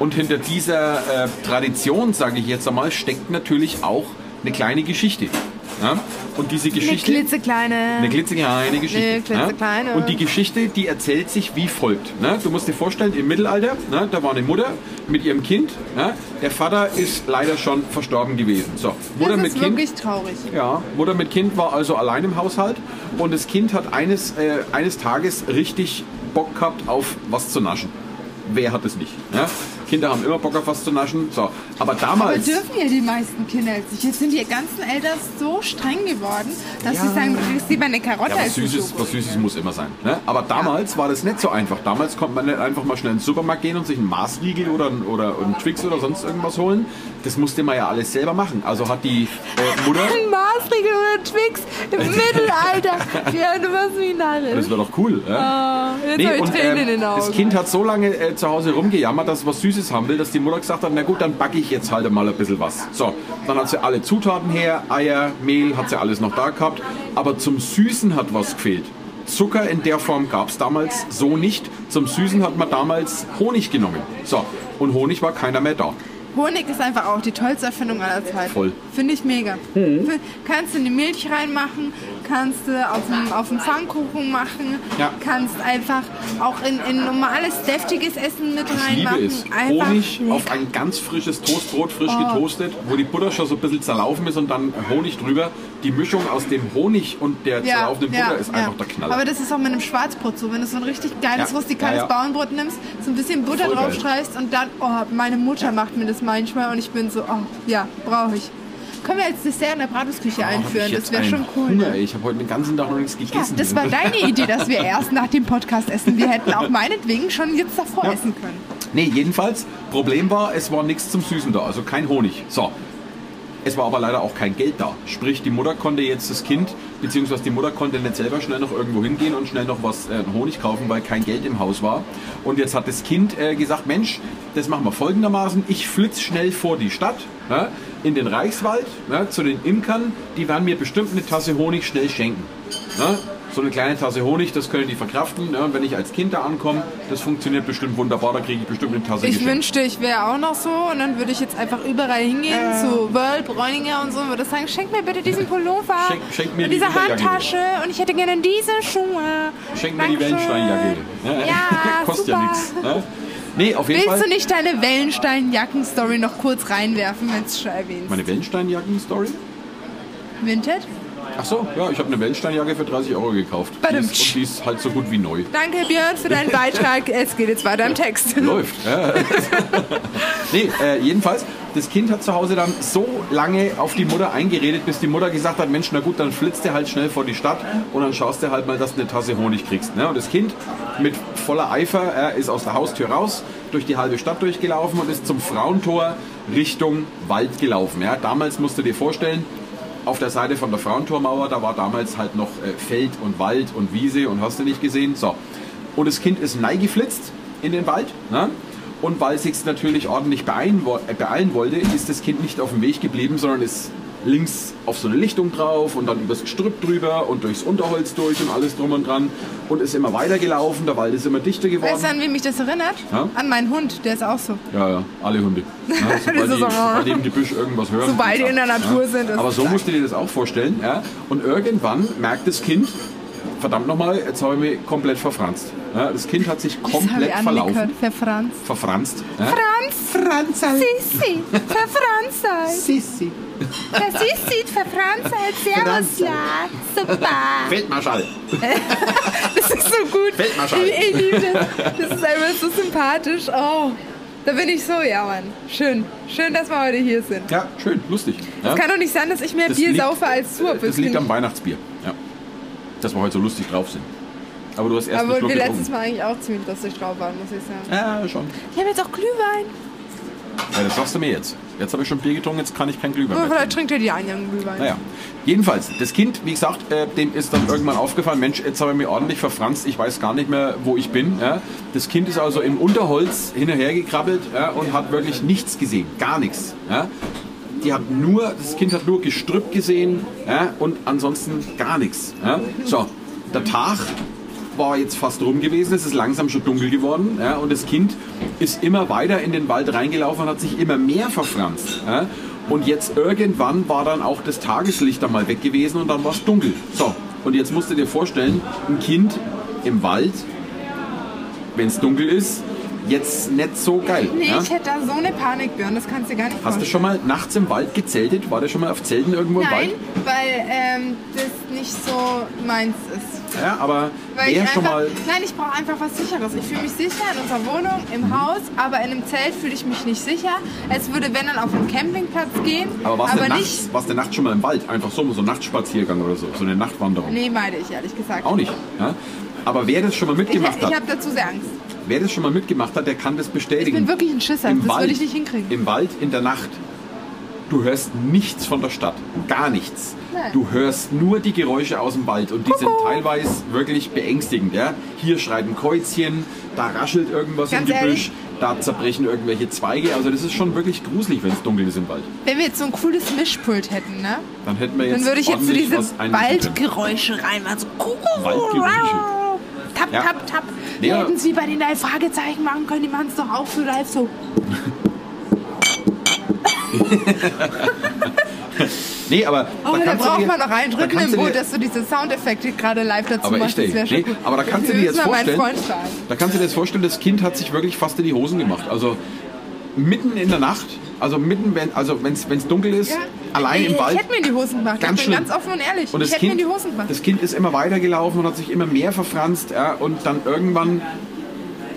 [SPEAKER 3] Und hinter dieser äh, Tradition, sage ich jetzt einmal, steckt natürlich auch eine kleine Geschichte. Ja? Und diese
[SPEAKER 2] Eine
[SPEAKER 3] Geschichte...
[SPEAKER 2] klitzekleine.
[SPEAKER 3] Eine klitzekleine Geschichte.
[SPEAKER 2] Eine klitzekleine.
[SPEAKER 3] Ne? Und die Geschichte, die erzählt sich wie folgt. Ne? Du musst dir vorstellen, im Mittelalter, ne, da war eine Mutter mit ihrem Kind. Ne? Der Vater ist leider schon verstorben gewesen. So, Mutter
[SPEAKER 2] das
[SPEAKER 3] mit
[SPEAKER 2] ist
[SPEAKER 3] Kind.
[SPEAKER 2] wirklich traurig.
[SPEAKER 3] Ja, Mutter mit Kind war also allein im Haushalt und das Kind hat eines, äh, eines Tages richtig Bock gehabt auf was zu naschen. Wer hat es nicht? Ne? Kinder haben immer Bock auf was zu naschen. So, aber
[SPEAKER 2] Aber
[SPEAKER 3] damals.
[SPEAKER 2] dürfen ja die meisten Kinder jetzt nicht. Jetzt sind die ganzen Eltern so streng geworden, dass
[SPEAKER 3] Ja.
[SPEAKER 2] sie sagen, du kriegst lieber eine Karotte
[SPEAKER 3] Ja, was Süßes, was Süßes muss immer sein. Ne? Aber damals war das nicht so einfach. Damals konnte man nicht einfach mal schnell in den Supermarkt gehen und sich einen Maßriegel oder, oder einen Twix oder sonst irgendwas holen. Das musste man ja alles selber machen. Also hat die äh, Mutter,
[SPEAKER 2] Ein Maßriegel oder Twix im Mittelalter. Ja, du warst wie narrisch.
[SPEAKER 3] das wäre doch cool. Ja?
[SPEAKER 2] Oh, jetzt
[SPEAKER 3] Nee,
[SPEAKER 2] ich
[SPEAKER 3] und,
[SPEAKER 2] Tränen
[SPEAKER 3] ähm,
[SPEAKER 2] in den Augen.
[SPEAKER 3] das Kind hat so lange äh, zu Hause rumgejammert, dass es was Süßes haben will, dass die Mutter gesagt hat, na gut, dann backe ich jetzt halt mal ein bisschen was. So, dann hat sie alle Zutaten her, Eier, Mehl, hat sie alles noch da gehabt. Aber zum Süßen hat was gefehlt. Zucker in der Form gab es damals so nicht. Zum Süßen hat man damals Honig genommen. So, und Honig war keiner mehr da.
[SPEAKER 2] Honig ist einfach auch die tollste Erfindung aller Zeiten.
[SPEAKER 3] Voll.
[SPEAKER 2] Finde ich mega. F- Kannst du in die Milch reinmachen, kannst du auf dem, auf dem Pfannkuchen machen,
[SPEAKER 3] Ja.
[SPEAKER 2] kannst einfach auch in, in normales, deftiges Essen mit
[SPEAKER 3] Ich liebe
[SPEAKER 2] reinmachen.
[SPEAKER 3] es.
[SPEAKER 2] Einfach
[SPEAKER 3] Honig
[SPEAKER 2] mega.
[SPEAKER 3] auf ein ganz frisches Toastbrot, frisch
[SPEAKER 2] Oh.
[SPEAKER 3] getoastet, wo die Butter schon so ein bisschen zerlaufen ist und dann Honig drüber. Die Mischung aus dem Honig und der zerlaufenden Butter ist einfach der Knaller.
[SPEAKER 2] Aber das ist auch mit einem Schwarzbrot so. Wenn du so ein richtig geiles
[SPEAKER 3] Ja.
[SPEAKER 2] rustikales
[SPEAKER 3] Ja, ja.
[SPEAKER 2] Bauernbrot nimmst, so ein bisschen Butter
[SPEAKER 3] Voll geil.
[SPEAKER 2] drauf streifst und dann, oh, meine Mutter macht mir das manchmal und ich bin so, oh, ja, brauche ich. Können wir als Dessert in der Bratwurstküche
[SPEAKER 3] Oh,
[SPEAKER 2] einführen?
[SPEAKER 3] jetzt
[SPEAKER 2] Das wäre schon cool.
[SPEAKER 3] Hunger,
[SPEAKER 2] Ne?
[SPEAKER 3] Ich habe heute den ganzen Tag noch nichts
[SPEAKER 2] Ja,
[SPEAKER 3] gegessen.
[SPEAKER 2] das war deine Idee, dass wir erst nach dem Podcast essen. Wir hätten auch meinetwegen schon jetzt davor
[SPEAKER 3] Ja.
[SPEAKER 2] essen können.
[SPEAKER 3] Nee, jedenfalls, Problem war, es war nichts zum Süßen da, also kein Honig. So. Es war aber leider auch kein Geld da. Sprich, die Mutter konnte jetzt das Kind, beziehungsweise die Mutter konnte nicht selber schnell noch irgendwo hingehen und schnell noch was äh, Honig kaufen, weil kein Geld im Haus war. Und jetzt hat das Kind äh, gesagt, Mensch, das machen wir folgendermaßen. Ich flitz schnell vor die Stadt, ja, in den Reichswald, ja, zu den Imkern. Die werden mir bestimmt eine Tasse Honig schnell schenken. Ja. So eine kleine Tasse Honig, das können die verkraften. Ja, und wenn ich als Kind da ankomme, das funktioniert bestimmt wunderbar, da kriege ich bestimmt eine Tasse
[SPEAKER 2] Ich
[SPEAKER 3] geschenkt.
[SPEAKER 2] wünschte, ich wäre auch noch so und dann würde ich jetzt einfach überall hingehen, zu World, Bräuninger und so und würde sagen, schenk mir bitte diesen Pullover
[SPEAKER 3] Schenk- schenk mir
[SPEAKER 2] und
[SPEAKER 3] die
[SPEAKER 2] diese
[SPEAKER 3] Winterjacke.
[SPEAKER 2] Handtasche und ich hätte gerne diese Schuhe.
[SPEAKER 3] Schenk mir die
[SPEAKER 2] Dankeschön.
[SPEAKER 3] Wellensteinjacke.
[SPEAKER 2] Ja,
[SPEAKER 3] Kostet ja
[SPEAKER 2] super.
[SPEAKER 3] nichts. Ne? Nee, auf jeden
[SPEAKER 2] Willst
[SPEAKER 3] Fall.
[SPEAKER 2] du nicht deine Wellenstein-Jacken-Story noch kurz reinwerfen, wenn es schon erwähnst?
[SPEAKER 3] Meine Wellensteinjacken-Story?
[SPEAKER 2] Vinted?
[SPEAKER 3] Ach so, ja, ich habe eine Wellensteinjacke für 30 Euro gekauft. Die ist, und die ist halt so gut wie neu.
[SPEAKER 2] Danke, Björn, für deinen Beitrag. Es geht jetzt weiter im Text.
[SPEAKER 3] Läuft. Nee, äh, jedenfalls, das Kind hat zu Hause dann so lange auf die Mutter eingeredet, bis die Mutter gesagt hat, Mensch, na gut, dann flitzt du halt schnell vor die Stadt und dann schaust du halt mal, dass du eine Tasse Honig kriegst. Ne? Und das Kind mit voller Eifer äh, ist aus der Haustür raus, durch die halbe Stadt durchgelaufen und ist zum Frauentor Richtung Wald gelaufen. Ja? Damals musst du dir vorstellen, auf der Seite von der Frauentormauer, da war damals halt noch äh, Feld und Wald und Wiese und hast du nicht gesehen. So. Und das Kind ist neigeflitzt in den Wald. Ne? Und weil es sich natürlich ordentlich beeilen, äh, beeilen wollte, ist das Kind nicht auf dem Weg geblieben, sondern ist links auf so eine Lichtung drauf und dann übers Gestrüpp drüber und durchs Unterholz durch und alles drum und dran und ist immer weiter gelaufen. Der Wald ist immer dichter geworden.
[SPEAKER 2] Weißt du, an wen mich das erinnert?
[SPEAKER 3] Ja?
[SPEAKER 2] An meinen Hund, der ist auch so.
[SPEAKER 3] Ja, ja, alle Hunde. Ja, sobald, die, die im Gebüsch irgendwas hören.
[SPEAKER 2] Sobald die in der. Natur sind, ist
[SPEAKER 3] Aber so musst du dir das auch vorstellen. Ja? Und irgendwann merkt das Kind, verdammt nochmal, jetzt habe ich mich komplett verfranst. Ja? Das Kind hat sich
[SPEAKER 2] Das habe
[SPEAKER 3] komplett
[SPEAKER 2] ich
[SPEAKER 3] verlaufen.
[SPEAKER 2] angehört. Verfranst.
[SPEAKER 3] Verfranst. Ja?
[SPEAKER 2] Franz!
[SPEAKER 3] Franz.
[SPEAKER 2] Sissi! Verfranst!
[SPEAKER 3] Sissi.
[SPEAKER 2] Der Sissi, verfranst! Servus, ja! Super!
[SPEAKER 3] Feldmarschall.
[SPEAKER 2] Das ist so gut.
[SPEAKER 3] Feldmarschall.
[SPEAKER 2] Ich, ich liebe das. Das ist einfach so sympathisch. Oh, da bin ich so, ja, Mann. Schön. Schön, dass wir heute hier sind.
[SPEAKER 3] Ja, schön, lustig. Ja?
[SPEAKER 2] Kann doch nicht sein, dass ich mehr
[SPEAKER 3] Das
[SPEAKER 2] Bier
[SPEAKER 3] liegt-
[SPEAKER 2] saufe als du.
[SPEAKER 3] Das liegt am Weihnachtsbier. Dass wir heute so lustig drauf sind. Aber du hast erst
[SPEAKER 2] Aber wir letztes. Mal eigentlich auch ziemlich lustig drauf waren, muss ich sagen.
[SPEAKER 3] Ja, schon.
[SPEAKER 2] Ich habe jetzt auch Glühwein.
[SPEAKER 3] Ja, das sagst du mir jetzt. Jetzt habe ich schon Bier getrunken, jetzt kann ich kein Glühwein mehr
[SPEAKER 2] vielleicht trinkt er die einen Glühwein.
[SPEAKER 3] Naja, jedenfalls, das Kind, wie gesagt, äh, dem ist dann irgendwann aufgefallen, Mensch, jetzt habe ich mich ordentlich verfranst, ich weiß gar nicht mehr, wo ich bin. Ja. Das Kind ist also im Unterholz hinterhergekrabbelt ja, und hat wirklich nichts gesehen, gar nichts. Ja. Die hat nur, das Kind hat nur Gestrüpp gesehen ja, und ansonsten gar nichts. Ja. So, der Tag war jetzt fast rum gewesen, es ist langsam schon dunkel geworden ja, und das Kind ist immer weiter in den Wald reingelaufen und hat sich immer mehr verfranst. Und jetzt irgendwann war dann auch das Tageslicht einmal weg gewesen und dann war es dunkel. So, und jetzt musst du dir vorstellen, ein Kind im Wald, wenn es dunkel ist, jetzt nicht so geil.
[SPEAKER 2] Nee,
[SPEAKER 3] ja.
[SPEAKER 2] ich hätte da so eine Panik, Björn, das kannst du gar nicht
[SPEAKER 3] Hast du
[SPEAKER 2] vorstellen.
[SPEAKER 3] schon mal nachts im Wald gezeltet? War der schon mal auf Zelten irgendwo im
[SPEAKER 2] Nein,
[SPEAKER 3] Wald?
[SPEAKER 2] weil ähm, das nicht so meins ist.
[SPEAKER 3] Ja, aber
[SPEAKER 2] Weil
[SPEAKER 3] wer
[SPEAKER 2] ich
[SPEAKER 3] schon
[SPEAKER 2] einfach,
[SPEAKER 3] mal
[SPEAKER 2] Nein, ich brauche einfach was Sicheres. Ich fühle mich sicher in unserer Wohnung, im
[SPEAKER 3] Mhm.
[SPEAKER 2] Haus, aber in einem Zelt fühle ich mich nicht sicher. Es würde, wenn dann auf einen Campingplatz gehen,
[SPEAKER 3] Aber warst du
[SPEAKER 2] aber
[SPEAKER 3] nachts,
[SPEAKER 2] nicht.
[SPEAKER 3] warst du nachts schon mal im Wald? Einfach so, so ein Nachtspaziergang oder so, so eine Nachtwanderung?
[SPEAKER 2] Nee, meide ich ehrlich gesagt.
[SPEAKER 3] Auch nicht. Ja? Aber wer das schon mal
[SPEAKER 2] Ich,
[SPEAKER 3] mitgemacht
[SPEAKER 2] ich
[SPEAKER 3] hat,
[SPEAKER 2] habe dazu sehr Angst.
[SPEAKER 3] Wer das schon mal mitgemacht hat, der kann das
[SPEAKER 2] Ich
[SPEAKER 3] bestätigen.
[SPEAKER 2] bin wirklich ein Schisser.
[SPEAKER 3] Im
[SPEAKER 2] Das
[SPEAKER 3] Wald,
[SPEAKER 2] würde ich nicht hinkriegen.
[SPEAKER 3] Im Wald in der Nacht. Du hörst nichts von der Stadt. Gar nichts.
[SPEAKER 2] Nein.
[SPEAKER 3] Du hörst nur die Geräusche aus dem Wald und die sind teilweise wirklich beängstigend. Ja? Hier schreit ein Käuzchen, da raschelt irgendwas
[SPEAKER 2] Ganz
[SPEAKER 3] im Gebüsch,
[SPEAKER 2] ehrlich?
[SPEAKER 3] da zerbrechen irgendwelche Zweige. Also das ist schon wirklich gruselig, wenn es dunkel ist im Wald.
[SPEAKER 2] Wenn wir jetzt so ein cooles Mischpult hätten, ne?
[SPEAKER 3] Dann hätten wir jetzt
[SPEAKER 2] Dann würde ich jetzt so diese. Waldgeräusche reinmachen. So
[SPEAKER 3] Waldgeräusche.
[SPEAKER 2] Tap,
[SPEAKER 3] Ja.
[SPEAKER 2] tap, tap.
[SPEAKER 3] Ja.
[SPEAKER 2] Wir hätten es wie bei den drei Fragezeichen machen können. Die machen es doch auch so live so.
[SPEAKER 3] nee, aber
[SPEAKER 2] Oh, da, braucht man noch einen
[SPEAKER 3] da
[SPEAKER 2] Dritten
[SPEAKER 3] kannst
[SPEAKER 2] im Boot, dass du diese Soundeffekte gerade live dazu
[SPEAKER 3] aber
[SPEAKER 2] machst.
[SPEAKER 3] echt,
[SPEAKER 2] Das wäre
[SPEAKER 3] ey.
[SPEAKER 2] schon
[SPEAKER 3] Nee, aber da kannst du dir jetzt vorstellen, da kannst du dir jetzt vorstellen, das Kind hat sich wirklich fast in die Hosen gemacht. Also mitten in der Nacht, also mitten, wenn also wenn's wenn's dunkel ist,
[SPEAKER 2] Ja.
[SPEAKER 3] Allein
[SPEAKER 2] ich,
[SPEAKER 3] im Wald.
[SPEAKER 2] Ich hätte mir in die Hosen gemacht.
[SPEAKER 3] Ganz
[SPEAKER 2] ich bin
[SPEAKER 3] schlimm.
[SPEAKER 2] ganz offen und ehrlich.
[SPEAKER 3] Und
[SPEAKER 2] ich hätte mir
[SPEAKER 3] kind,
[SPEAKER 2] in die Hosen gemacht.
[SPEAKER 3] das Kind ist immer weitergelaufen und hat sich immer mehr verfranst. Ja, und dann irgendwann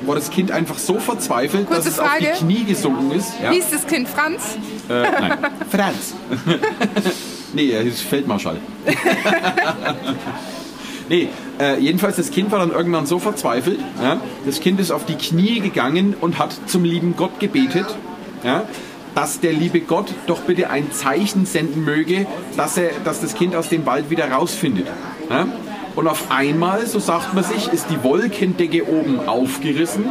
[SPEAKER 3] war das Kind einfach so verzweifelt,
[SPEAKER 2] Kurze
[SPEAKER 3] dass es auf
[SPEAKER 2] Frage.
[SPEAKER 3] die Knie gesunken ist. Ja.
[SPEAKER 2] Hieß das Kind Franz?
[SPEAKER 3] Äh, nein, Franz. nee, er ist Feldmarschall. nee, äh, jedenfalls das Kind war dann irgendwann so verzweifelt. Ja, das Kind ist auf die Knie gegangen und hat zum lieben Gott gebetet. Ja, dass der liebe Gott doch bitte ein Zeichen senden möge, dass, er, dass das Kind aus dem Wald wieder rausfindet. Ja? Und auf einmal, so sagt man sich, ist die Wolkendecke oben aufgerissen.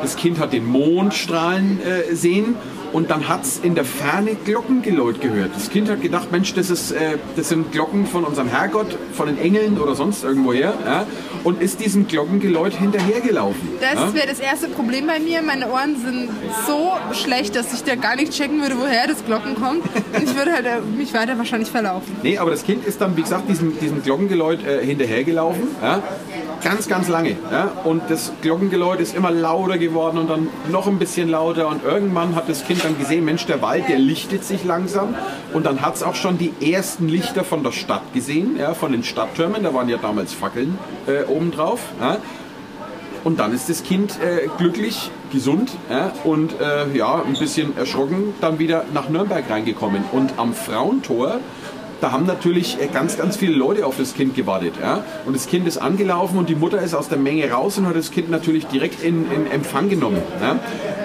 [SPEAKER 3] Das Kind hat den Mondstrahlen äh, sehen und dann hat es in der Ferne Glockengeläut gehört. Das Kind hat gedacht, Mensch, das, ist, äh, das sind Glocken von unserem Herrgott, von den Engeln oder sonst irgendwoher. Ja? Und ist diesem Glockengeläut hinterhergelaufen.
[SPEAKER 2] Das
[SPEAKER 3] ja?
[SPEAKER 2] wäre das erste Problem bei mir. Meine Ohren sind so schlecht, dass ich da gar nicht checken würde, woher das Glocken kommt. Und ich würde halt äh, mich weiter wahrscheinlich verlaufen.
[SPEAKER 3] Nee, aber das Kind ist dann, wie gesagt, diesem, diesem Glockengeläut äh, hinterhergelaufen. Ja? Ganz, ganz lange. Ja? Und das Glockengeläut ist immer lauter geworden und dann noch ein bisschen lauter. Und irgendwann hat das Kind dann gesehen, Mensch, der Wald, der lichtet sich langsam. Und dann hat es auch schon die ersten Lichter von der Stadt gesehen, ja? von den Stadttürmen. Da waren ja damals Fackeln äh, obendrauf. Ja? Und dann ist das Kind äh, glücklich, gesund ja, und äh, ja, ein bisschen erschrocken dann wieder nach Nürnberg reingekommen. Und am Frauentor, da haben natürlich äh, ganz, ganz viele Leute auf das Kind gewartet. Ja. Und das Kind ist angelaufen und die Mutter ist aus der Menge raus und hat das Kind natürlich direkt in, in Empfang genommen. Ja.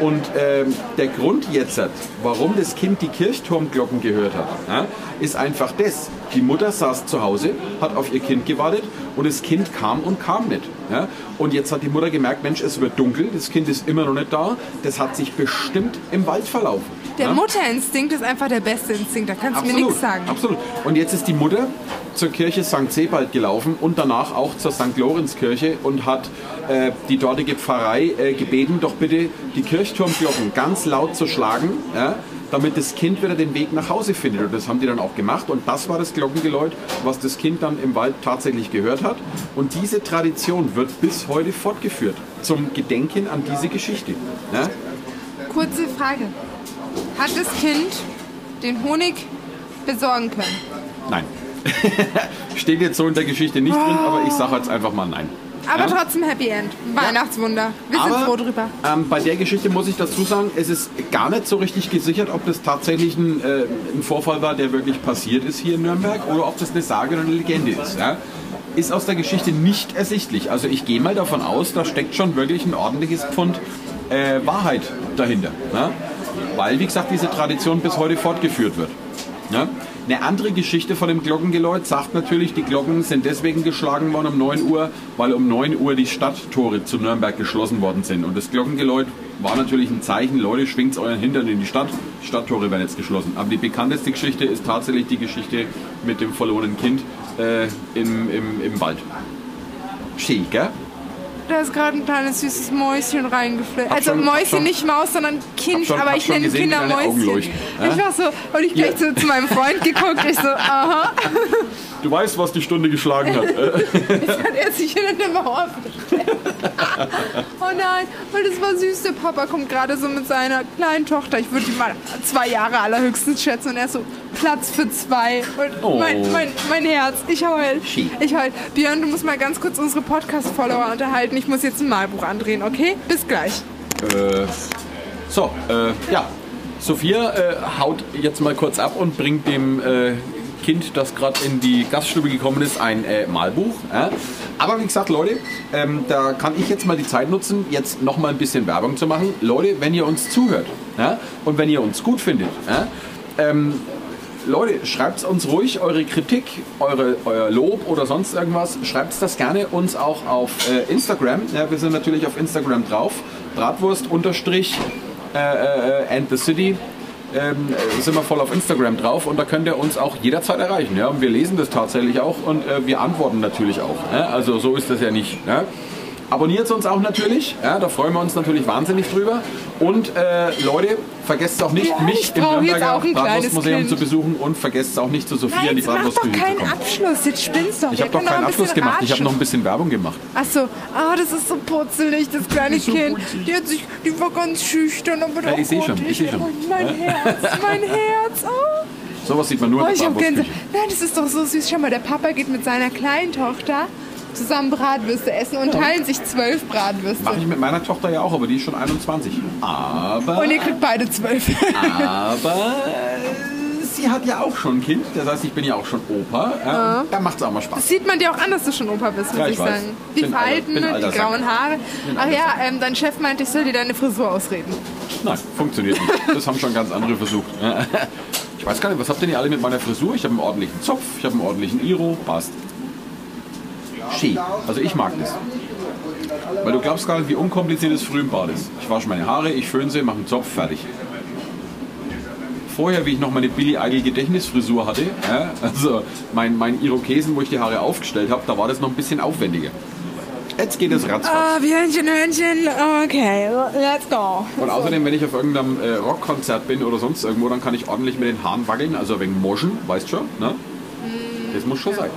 [SPEAKER 3] Und ähm, der Grund jetzt, warum das Kind die Kirchturmglocken gehört hat, ja, ist einfach das. Die Mutter saß zu Hause, hat auf ihr Kind gewartet und das Kind kam und kam nicht. Ja? Und jetzt hat die Mutter gemerkt, Mensch, es wird dunkel, das Kind ist immer noch nicht da, das hat sich bestimmt im Wald verlaufen.
[SPEAKER 2] Der
[SPEAKER 3] ja?
[SPEAKER 2] Mutterinstinkt ist einfach der beste Instinkt. Da kannst du mir nichts sagen.
[SPEAKER 3] absolut. Und jetzt ist die Mutter zur Kirche St. Sebald gelaufen und danach auch zur St. Lorenzkirche und hat äh, die dortige Pfarrei äh, gebeten, doch bitte die Kirchturmglocken ganz laut zu schlagen, ja, damit das Kind wieder den Weg nach Hause findet. Und das haben die dann auch gemacht. Und das war das Glockengeläut, was das Kind dann im Wald tatsächlich gehört hat. Und diese Tradition wird bis heute fortgeführt zum Gedenken an diese Geschichte. Ja?
[SPEAKER 2] Kurze Frage. Hat das Kind den Honig besorgen können?
[SPEAKER 3] Nein. Steht jetzt so in der Geschichte nicht drin, aber ich sage jetzt einfach mal nein.
[SPEAKER 2] Aber
[SPEAKER 3] Ja?
[SPEAKER 2] trotzdem Happy End. Weihnachtswunder. Wir sind
[SPEAKER 3] Aber
[SPEAKER 2] froh drüber.
[SPEAKER 3] ähm, bei der Geschichte muss ich dazu sagen, es ist gar nicht so richtig gesichert, ob das tatsächlich ein, äh, ein Vorfall war, der wirklich passiert ist hier in Nürnberg oder ob das eine Sage oder eine Legende ist. Ja? Ist aus der Geschichte nicht ersichtlich. Also ich gehe mal davon aus, da steckt schon wirklich ein ordentliches Pfund äh, Wahrheit dahinter. Ja? Weil, wie gesagt, diese Tradition bis heute fortgeführt wird. Ja? Eine andere Geschichte von dem Glockengeläut sagt natürlich, die Glocken sind deswegen geschlagen worden um 9 Uhr, weil um 9 Uhr die Stadttore zu Nürnberg geschlossen worden sind. Und das Glockengeläut war natürlich ein Zeichen, Leute, schwingt euren Hintern in die Stadt, die Stadttore werden jetzt geschlossen. Aber die bekannteste Geschichte ist tatsächlich die Geschichte mit dem verlorenen Kind äh, im, im, im Wald. Schön, gell?
[SPEAKER 2] Da ist gerade ein kleines süßes Mäuschen reingeflogen.
[SPEAKER 3] Hab
[SPEAKER 2] Also
[SPEAKER 3] schon-
[SPEAKER 2] Mäuschen,
[SPEAKER 3] schon-
[SPEAKER 2] nicht Maus, sondern Kind.
[SPEAKER 3] schon-
[SPEAKER 2] aber ich nenne
[SPEAKER 3] gesehen,
[SPEAKER 2] Kinder Mäuschen. Ich war so, und ich gleich
[SPEAKER 3] Ja.
[SPEAKER 2] zu, zu meinem Freund geguckt. Ich so, aha.
[SPEAKER 3] Du weißt, was die Stunde geschlagen hat. Äh,
[SPEAKER 2] hat er sich hinter der Mauer versteckt. oh nein, weil das war süß. Der Papa kommt gerade so mit seiner kleinen Tochter. Ich würde die mal zwei Jahre allerhöchstens schätzen. Und er ist so, Platz für zwei. Und
[SPEAKER 3] Oh.
[SPEAKER 2] mein, mein, mein Herz, ich heul. Ich heul. Björn, du musst mal ganz kurz unsere Podcast-Follower unterhalten. Ich muss jetzt ein Malbuch andrehen, okay? Bis gleich.
[SPEAKER 3] Äh, so, äh, ja. Sophia äh, haut jetzt mal kurz ab und bringt dem äh, Kind, das gerade in die Gaststube gekommen ist, ein äh, Malbuch. Ja? Aber wie gesagt, Leute, ähm, da kann ich jetzt mal die Zeit nutzen, jetzt noch mal ein bisschen Werbung zu machen. Leute, wenn ihr uns zuhört ja? und wenn ihr uns gut findet, ja? ähm, Leute, schreibt uns ruhig eure Kritik, eure, euer Lob oder sonst irgendwas. Schreibt das gerne uns auch auf äh, Instagram. Ja, wir sind natürlich auf Instagram drauf. Bratwurst unterstrich äh, äh, and the city. Ähm, äh, sind wir voll auf Instagram drauf und da könnt ihr uns auch jederzeit erreichen. Ja? Und wir lesen das tatsächlich auch und äh, wir antworten natürlich auch. Ja? Also so ist das ja nicht. Ja? Abonniert uns auch natürlich, ja, da freuen wir uns natürlich wahnsinnig drüber. Und äh, Leute, vergesst auch nicht,
[SPEAKER 2] Ja,
[SPEAKER 3] mich
[SPEAKER 2] ich
[SPEAKER 3] im Nürnberger Bratwurstmuseum zu besuchen und vergesst auch nicht zu Sophia
[SPEAKER 2] Nein,
[SPEAKER 3] in die
[SPEAKER 2] jetzt mach doch
[SPEAKER 3] Bratwurstküche zu
[SPEAKER 2] keinen
[SPEAKER 3] kommen.
[SPEAKER 2] Abschluss. Jetzt spinnst doch.
[SPEAKER 3] Ich habe doch keinen Abschluss gemacht, ich habe noch ein bisschen Werbung gemacht.
[SPEAKER 2] Achso, ah, das ist so putzelig, das kleine
[SPEAKER 3] ist so
[SPEAKER 2] Kind.
[SPEAKER 3] putzig.
[SPEAKER 2] Die, hat sich, die war ganz schüchtern, aber
[SPEAKER 3] Ja,
[SPEAKER 2] doch
[SPEAKER 3] ich seh schon, ich seh schon.
[SPEAKER 2] Oh, mein Herz, mein Herz. Oh.
[SPEAKER 3] Sowas sieht man nur
[SPEAKER 2] Oh,
[SPEAKER 3] in
[SPEAKER 2] ich
[SPEAKER 3] der. Bratwurstküche.
[SPEAKER 2] Nein, das ist doch so süß. Schau mal, der Papa geht mit seiner kleinen Tochter zusammen Bratwürste essen und teilen sich zwölf Bratwürste.
[SPEAKER 3] Mache ich mit meiner Tochter ja auch, aber die ist schon 21. Aber,
[SPEAKER 2] Und ihr kriegt beide zwölf.
[SPEAKER 3] aber sie hat ja auch schon ein Kind, das heißt, ich bin ja auch schon Opa. Ja, Da macht es auch mal Spaß.
[SPEAKER 2] Das sieht man dir auch an, dass du schon Opa bist, muss
[SPEAKER 3] Ja, ich
[SPEAKER 2] ich sagen. Die
[SPEAKER 3] Bin
[SPEAKER 2] Falten, die
[SPEAKER 3] alter Sack.
[SPEAKER 2] grauen Haare. Ach ja, ähm, dein Chef meinte, ich soll dir deine Frisur ausreden.
[SPEAKER 3] Nein, funktioniert nicht. Das haben schon ganz andere versucht. Ich weiß gar nicht, was habt denn ihr alle mit meiner Frisur? Ich habe einen ordentlichen Zopf, ich habe einen ordentlichen Iro, passt. Ski. Also ich mag das. Weil du glaubst gar nicht, wie unkompliziert es früh im Bad ist. Ich wasche meine Haare, ich föhne sie, mache einen Zopf, fertig. Vorher, wie ich noch meine Billy Eigel Gedächtnisfrisur hatte, ja, also mein, mein Irokesen, wo ich die Haare aufgestellt habe, da war das noch ein bisschen aufwendiger. Jetzt geht es ratzfatz.
[SPEAKER 2] Ah, Hörnchen, Hörnchen. Okay, let's go.
[SPEAKER 3] Und außerdem, wenn ich auf irgendeinem äh, Rockkonzert bin oder sonst irgendwo, dann kann ich ordentlich mit den Haaren wackeln, also wegen Moschen, weißt schon, ne? Das muss schon sein.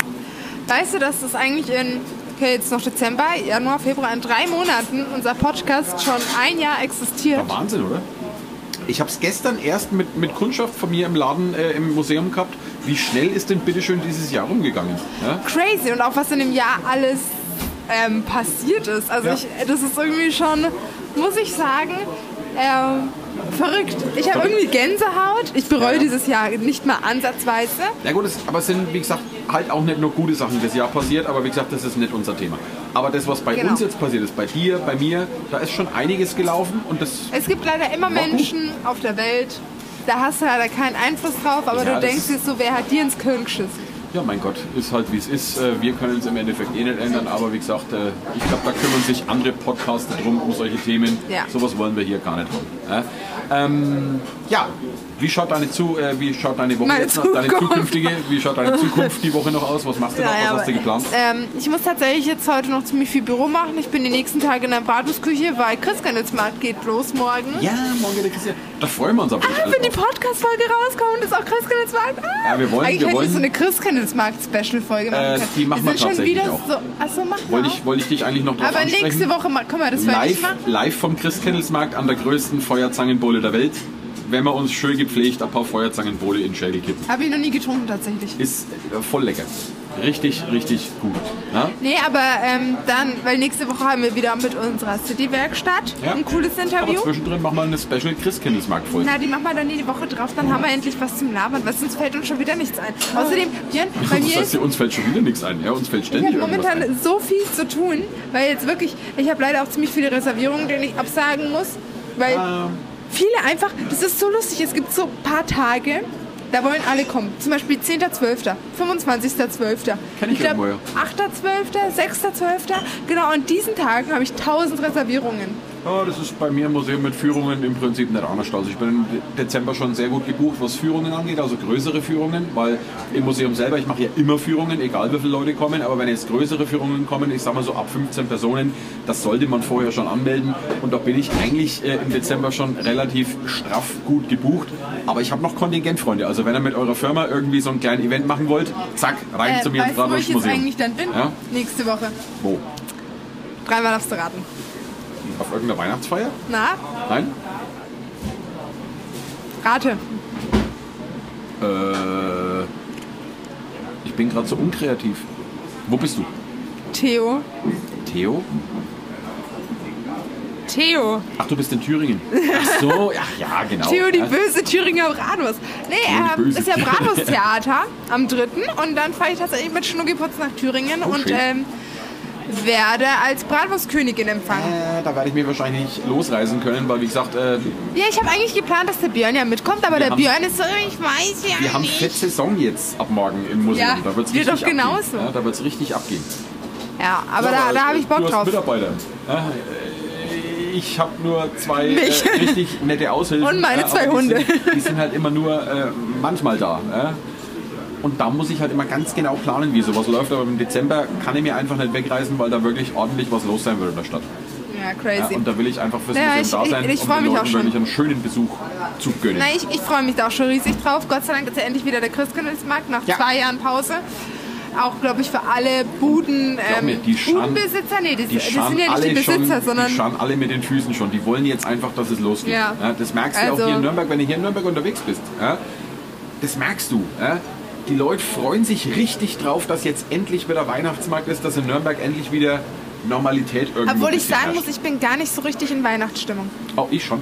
[SPEAKER 2] Weißt du, dass das eigentlich in, okay, jetzt noch Dezember, Januar, Februar, in drei Monaten unser Podcast schon ein Jahr existiert?
[SPEAKER 3] Ja, Wahnsinn, oder? Ich habe es gestern erst mit, mit Kundschaft von mir im Laden äh, im Museum gehabt. Wie schnell ist denn bitteschön dieses Jahr rumgegangen? Ja?
[SPEAKER 2] Crazy und auch was in dem Jahr alles ähm, passiert ist. Also
[SPEAKER 3] Ja.
[SPEAKER 2] ich, das ist irgendwie schon, muss ich sagen, ähm, verrückt. Ich habe irgendwie Gänsehaut. Ich bereue
[SPEAKER 3] Ja.
[SPEAKER 2] dieses Jahr nicht mal ansatzweise.
[SPEAKER 3] Ja gut, aber es sind, wie gesagt, halt auch nicht nur gute Sachen das Jahr passiert, aber wie gesagt, das ist nicht unser Thema. Aber das, was bei
[SPEAKER 2] Genau.
[SPEAKER 3] uns jetzt passiert ist, bei dir, bei mir, da ist schon einiges gelaufen und das
[SPEAKER 2] Es gibt leider immer
[SPEAKER 3] War gut.
[SPEAKER 2] Menschen auf der Welt, da hast du leider keinen Einfluss drauf, aber
[SPEAKER 3] Ja,
[SPEAKER 2] du denkst dir so, wer hat dir ins Köln geschissen?
[SPEAKER 3] Ja, mein Gott, ist halt wie es ist. Äh, Wir können es im Endeffekt eh nicht ändern, aber wie gesagt, äh, ich glaube, da kümmern sich andere Podcaster drum um solche Themen.
[SPEAKER 2] Ja.
[SPEAKER 3] Sowas wollen wir hier gar nicht haben. Ja, ähm, ja. wie schaut deine zu, äh, wie schaut deine Woche
[SPEAKER 2] Meine
[SPEAKER 3] jetzt noch, deine
[SPEAKER 2] Zukunft.
[SPEAKER 3] zukünftige, wie schaut deine Zukunft die Woche noch aus? Was machst du noch? Was hast du geplant?
[SPEAKER 2] Ähm, ich muss tatsächlich jetzt heute noch ziemlich viel Büro machen. Ich bin die nächsten Tage in der Bratwurstküche, weil Christkindlesmarkt geht los morgen.
[SPEAKER 3] Ja, morgen geht der Christian. Da freuen wir uns aber nicht
[SPEAKER 2] Ah, wenn die. Podcast-Folge rauskommt, ist auch Christkindlesmarkt. Ah.
[SPEAKER 3] Ja, wir wollen-
[SPEAKER 2] Eigentlich
[SPEAKER 3] wir
[SPEAKER 2] hätte
[SPEAKER 3] wollen-
[SPEAKER 2] ich so eine Christkindlesmarkt-Special-Folge machen
[SPEAKER 3] Äh, die machen wir
[SPEAKER 2] schon
[SPEAKER 3] tatsächlich
[SPEAKER 2] wieder
[SPEAKER 3] auch.
[SPEAKER 2] so. Achso, machen wir
[SPEAKER 3] Wollte ich, wollte ich dich eigentlich noch drauf
[SPEAKER 2] Aber
[SPEAKER 3] ansprechen?
[SPEAKER 2] nächste Woche mal, können wir das
[SPEAKER 3] live, live vom Christkindlesmarkt an der größten Feuerzangenbowle der Welt. Wenn wir uns schön gepflegt ein paar Feuerzangenbowle in Schädel kippen.
[SPEAKER 2] Habe ich noch nie getrunken tatsächlich.
[SPEAKER 3] Ist äh, voll lecker. Richtig, richtig gut. Ja?
[SPEAKER 2] Nee, aber ähm, dann, weil nächste Woche haben wir wieder mit unserer City-Werkstatt
[SPEAKER 3] Ja.
[SPEAKER 2] ein cooles
[SPEAKER 3] Aber
[SPEAKER 2] Interview.
[SPEAKER 3] zwischendrin machen wir eine Special Christkindlesmarkt-Folge.
[SPEAKER 2] Na, die machen wir dann die Woche drauf, dann haben wir endlich was zum Labern, weil sonst fällt uns schon wieder nichts ein. Außerdem, Björn, bei mir ist,
[SPEAKER 3] uns fällt schon wieder nichts ein. Ja? Uns fällt
[SPEAKER 2] ich
[SPEAKER 3] ständig
[SPEAKER 2] habe
[SPEAKER 3] irgendwas
[SPEAKER 2] momentan so viel zu tun, weil jetzt wirklich, ich habe leider auch ziemlich viele Reservierungen, denen ich absagen muss, weil
[SPEAKER 3] Ah.
[SPEAKER 2] Viele einfach, das ist so lustig, es gibt so ein paar Tage, da wollen alle kommen. Zum Beispiel 10.12., 25.12.
[SPEAKER 3] Kenn ich
[SPEAKER 2] glaub,
[SPEAKER 3] irgendwoher.
[SPEAKER 2] 8.12., 6.12. Genau, an diesen Tagen habe ich 1000 Reservierungen.
[SPEAKER 3] Ja, das ist bei mir im Museum mit Führungen im Prinzip nicht anders. Also ich bin im Dezember schon sehr gut gebucht, was Führungen angeht, also größere Führungen, weil im Museum selber, ich mache ja immer Führungen, egal wie viele Leute kommen, aber wenn jetzt größere Führungen kommen, ich sag mal so ab 15 Personen, das sollte man vorher schon anmelden und da bin ich eigentlich äh, im Dezember schon relativ straff gut gebucht, aber ich habe noch Kontingentfreunde, also wenn ihr mit eurer Firma irgendwie so ein kleines Event machen wollt, zack, rein zu mir ins
[SPEAKER 2] Äh, weißt du, wo ich jetzt eigentlich dann bin?
[SPEAKER 3] Ja?
[SPEAKER 2] Nächste Woche.
[SPEAKER 3] Wo?
[SPEAKER 2] Dreimal darfst du raten.
[SPEAKER 3] Auf irgendeiner Weihnachtsfeier?
[SPEAKER 2] Na,
[SPEAKER 3] Nein?
[SPEAKER 2] rate.
[SPEAKER 3] Äh, ich bin gerade so unkreativ. Wo bist du?
[SPEAKER 2] Theo.
[SPEAKER 3] Theo?
[SPEAKER 2] Theo.
[SPEAKER 3] Ach, du bist in Thüringen. Ach so, ja, ja genau.
[SPEAKER 2] Theo, die böse Thüringer Bratwurst. Nee, ähm,
[SPEAKER 3] böse
[SPEAKER 2] ist ja. Bratwursttheater am 3. Und dann fahre ich tatsächlich mit Schnuggiputz nach Thüringen
[SPEAKER 3] Oh,
[SPEAKER 2] und ähm, werde als Bratwurstkönigin empfangen.
[SPEAKER 3] Äh, da werde ich mir wahrscheinlich nicht losreisen können, weil wie gesagt, äh,
[SPEAKER 2] Ja, ich habe eigentlich geplant, dass der Björn ja mitkommt, aber der
[SPEAKER 3] haben-
[SPEAKER 2] Björn ist so, ich weiß ja
[SPEAKER 3] wir haben
[SPEAKER 2] nicht.
[SPEAKER 3] Fettsaison jetzt ab morgen im Museum.
[SPEAKER 2] Ja,
[SPEAKER 3] da wird's
[SPEAKER 2] wir
[SPEAKER 3] richtig
[SPEAKER 2] doch genauso.
[SPEAKER 3] Ja, da wird es richtig abgehen.
[SPEAKER 2] Ja, aber
[SPEAKER 3] Ja,
[SPEAKER 2] da, da habe ich Bock
[SPEAKER 3] du
[SPEAKER 2] drauf.
[SPEAKER 3] Mitarbeiter. Ja, äh, ich habe nur zwei äh, richtig nette Aushilfen.
[SPEAKER 2] Und meine zwei Hunde.
[SPEAKER 3] Die sind, die sind halt immer nur äh, manchmal da. Ja. Und da muss ich halt immer ganz genau planen, wie sowas läuft. Aber im Dezember kann ich mir einfach nicht wegreisen, weil da wirklich ordentlich was los sein wird in der Stadt.
[SPEAKER 2] Ja,
[SPEAKER 3] Ja,
[SPEAKER 2] crazy.
[SPEAKER 3] und da will ich einfach fürs
[SPEAKER 2] Ja,
[SPEAKER 3] Museum
[SPEAKER 2] ich-
[SPEAKER 3] da sein,
[SPEAKER 2] ich- ich
[SPEAKER 3] um
[SPEAKER 2] freu
[SPEAKER 3] den
[SPEAKER 2] mich auch
[SPEAKER 3] Leuten wirklich einen schönen Besuch zu gönnen.
[SPEAKER 2] Na, ich, ich freue mich da auch schon riesig drauf. Gott sei Dank ist ja endlich wieder der Christkindlesmarkt nach
[SPEAKER 3] Ja.
[SPEAKER 2] zwei Jahren Pause. Auch, glaube ich, für alle Buden, ähm,
[SPEAKER 3] mir, die schauen-
[SPEAKER 2] Budenbesitzer. Nee, das,
[SPEAKER 3] Die
[SPEAKER 2] das sind ja nicht
[SPEAKER 3] alle
[SPEAKER 2] die Besitzer,
[SPEAKER 3] schon,
[SPEAKER 2] sondern
[SPEAKER 3] die schauen alle mit den Füßen schon. Die wollen jetzt einfach, dass es losgeht.
[SPEAKER 2] Ja.
[SPEAKER 3] das merkst du auch
[SPEAKER 2] Also-
[SPEAKER 3] hier in Nürnberg, wenn du hier in Nürnberg unterwegs bist. Ja, das merkst du. Die Leute freuen sich richtig drauf, dass jetzt endlich wieder Weihnachtsmarkt ist, dass in Nürnberg endlich wieder Normalität irgendwie
[SPEAKER 2] Obwohl ich sagen muss,
[SPEAKER 3] herrscht.
[SPEAKER 2] ich bin gar nicht so richtig in Weihnachtsstimmung.
[SPEAKER 3] Oh, ich schon.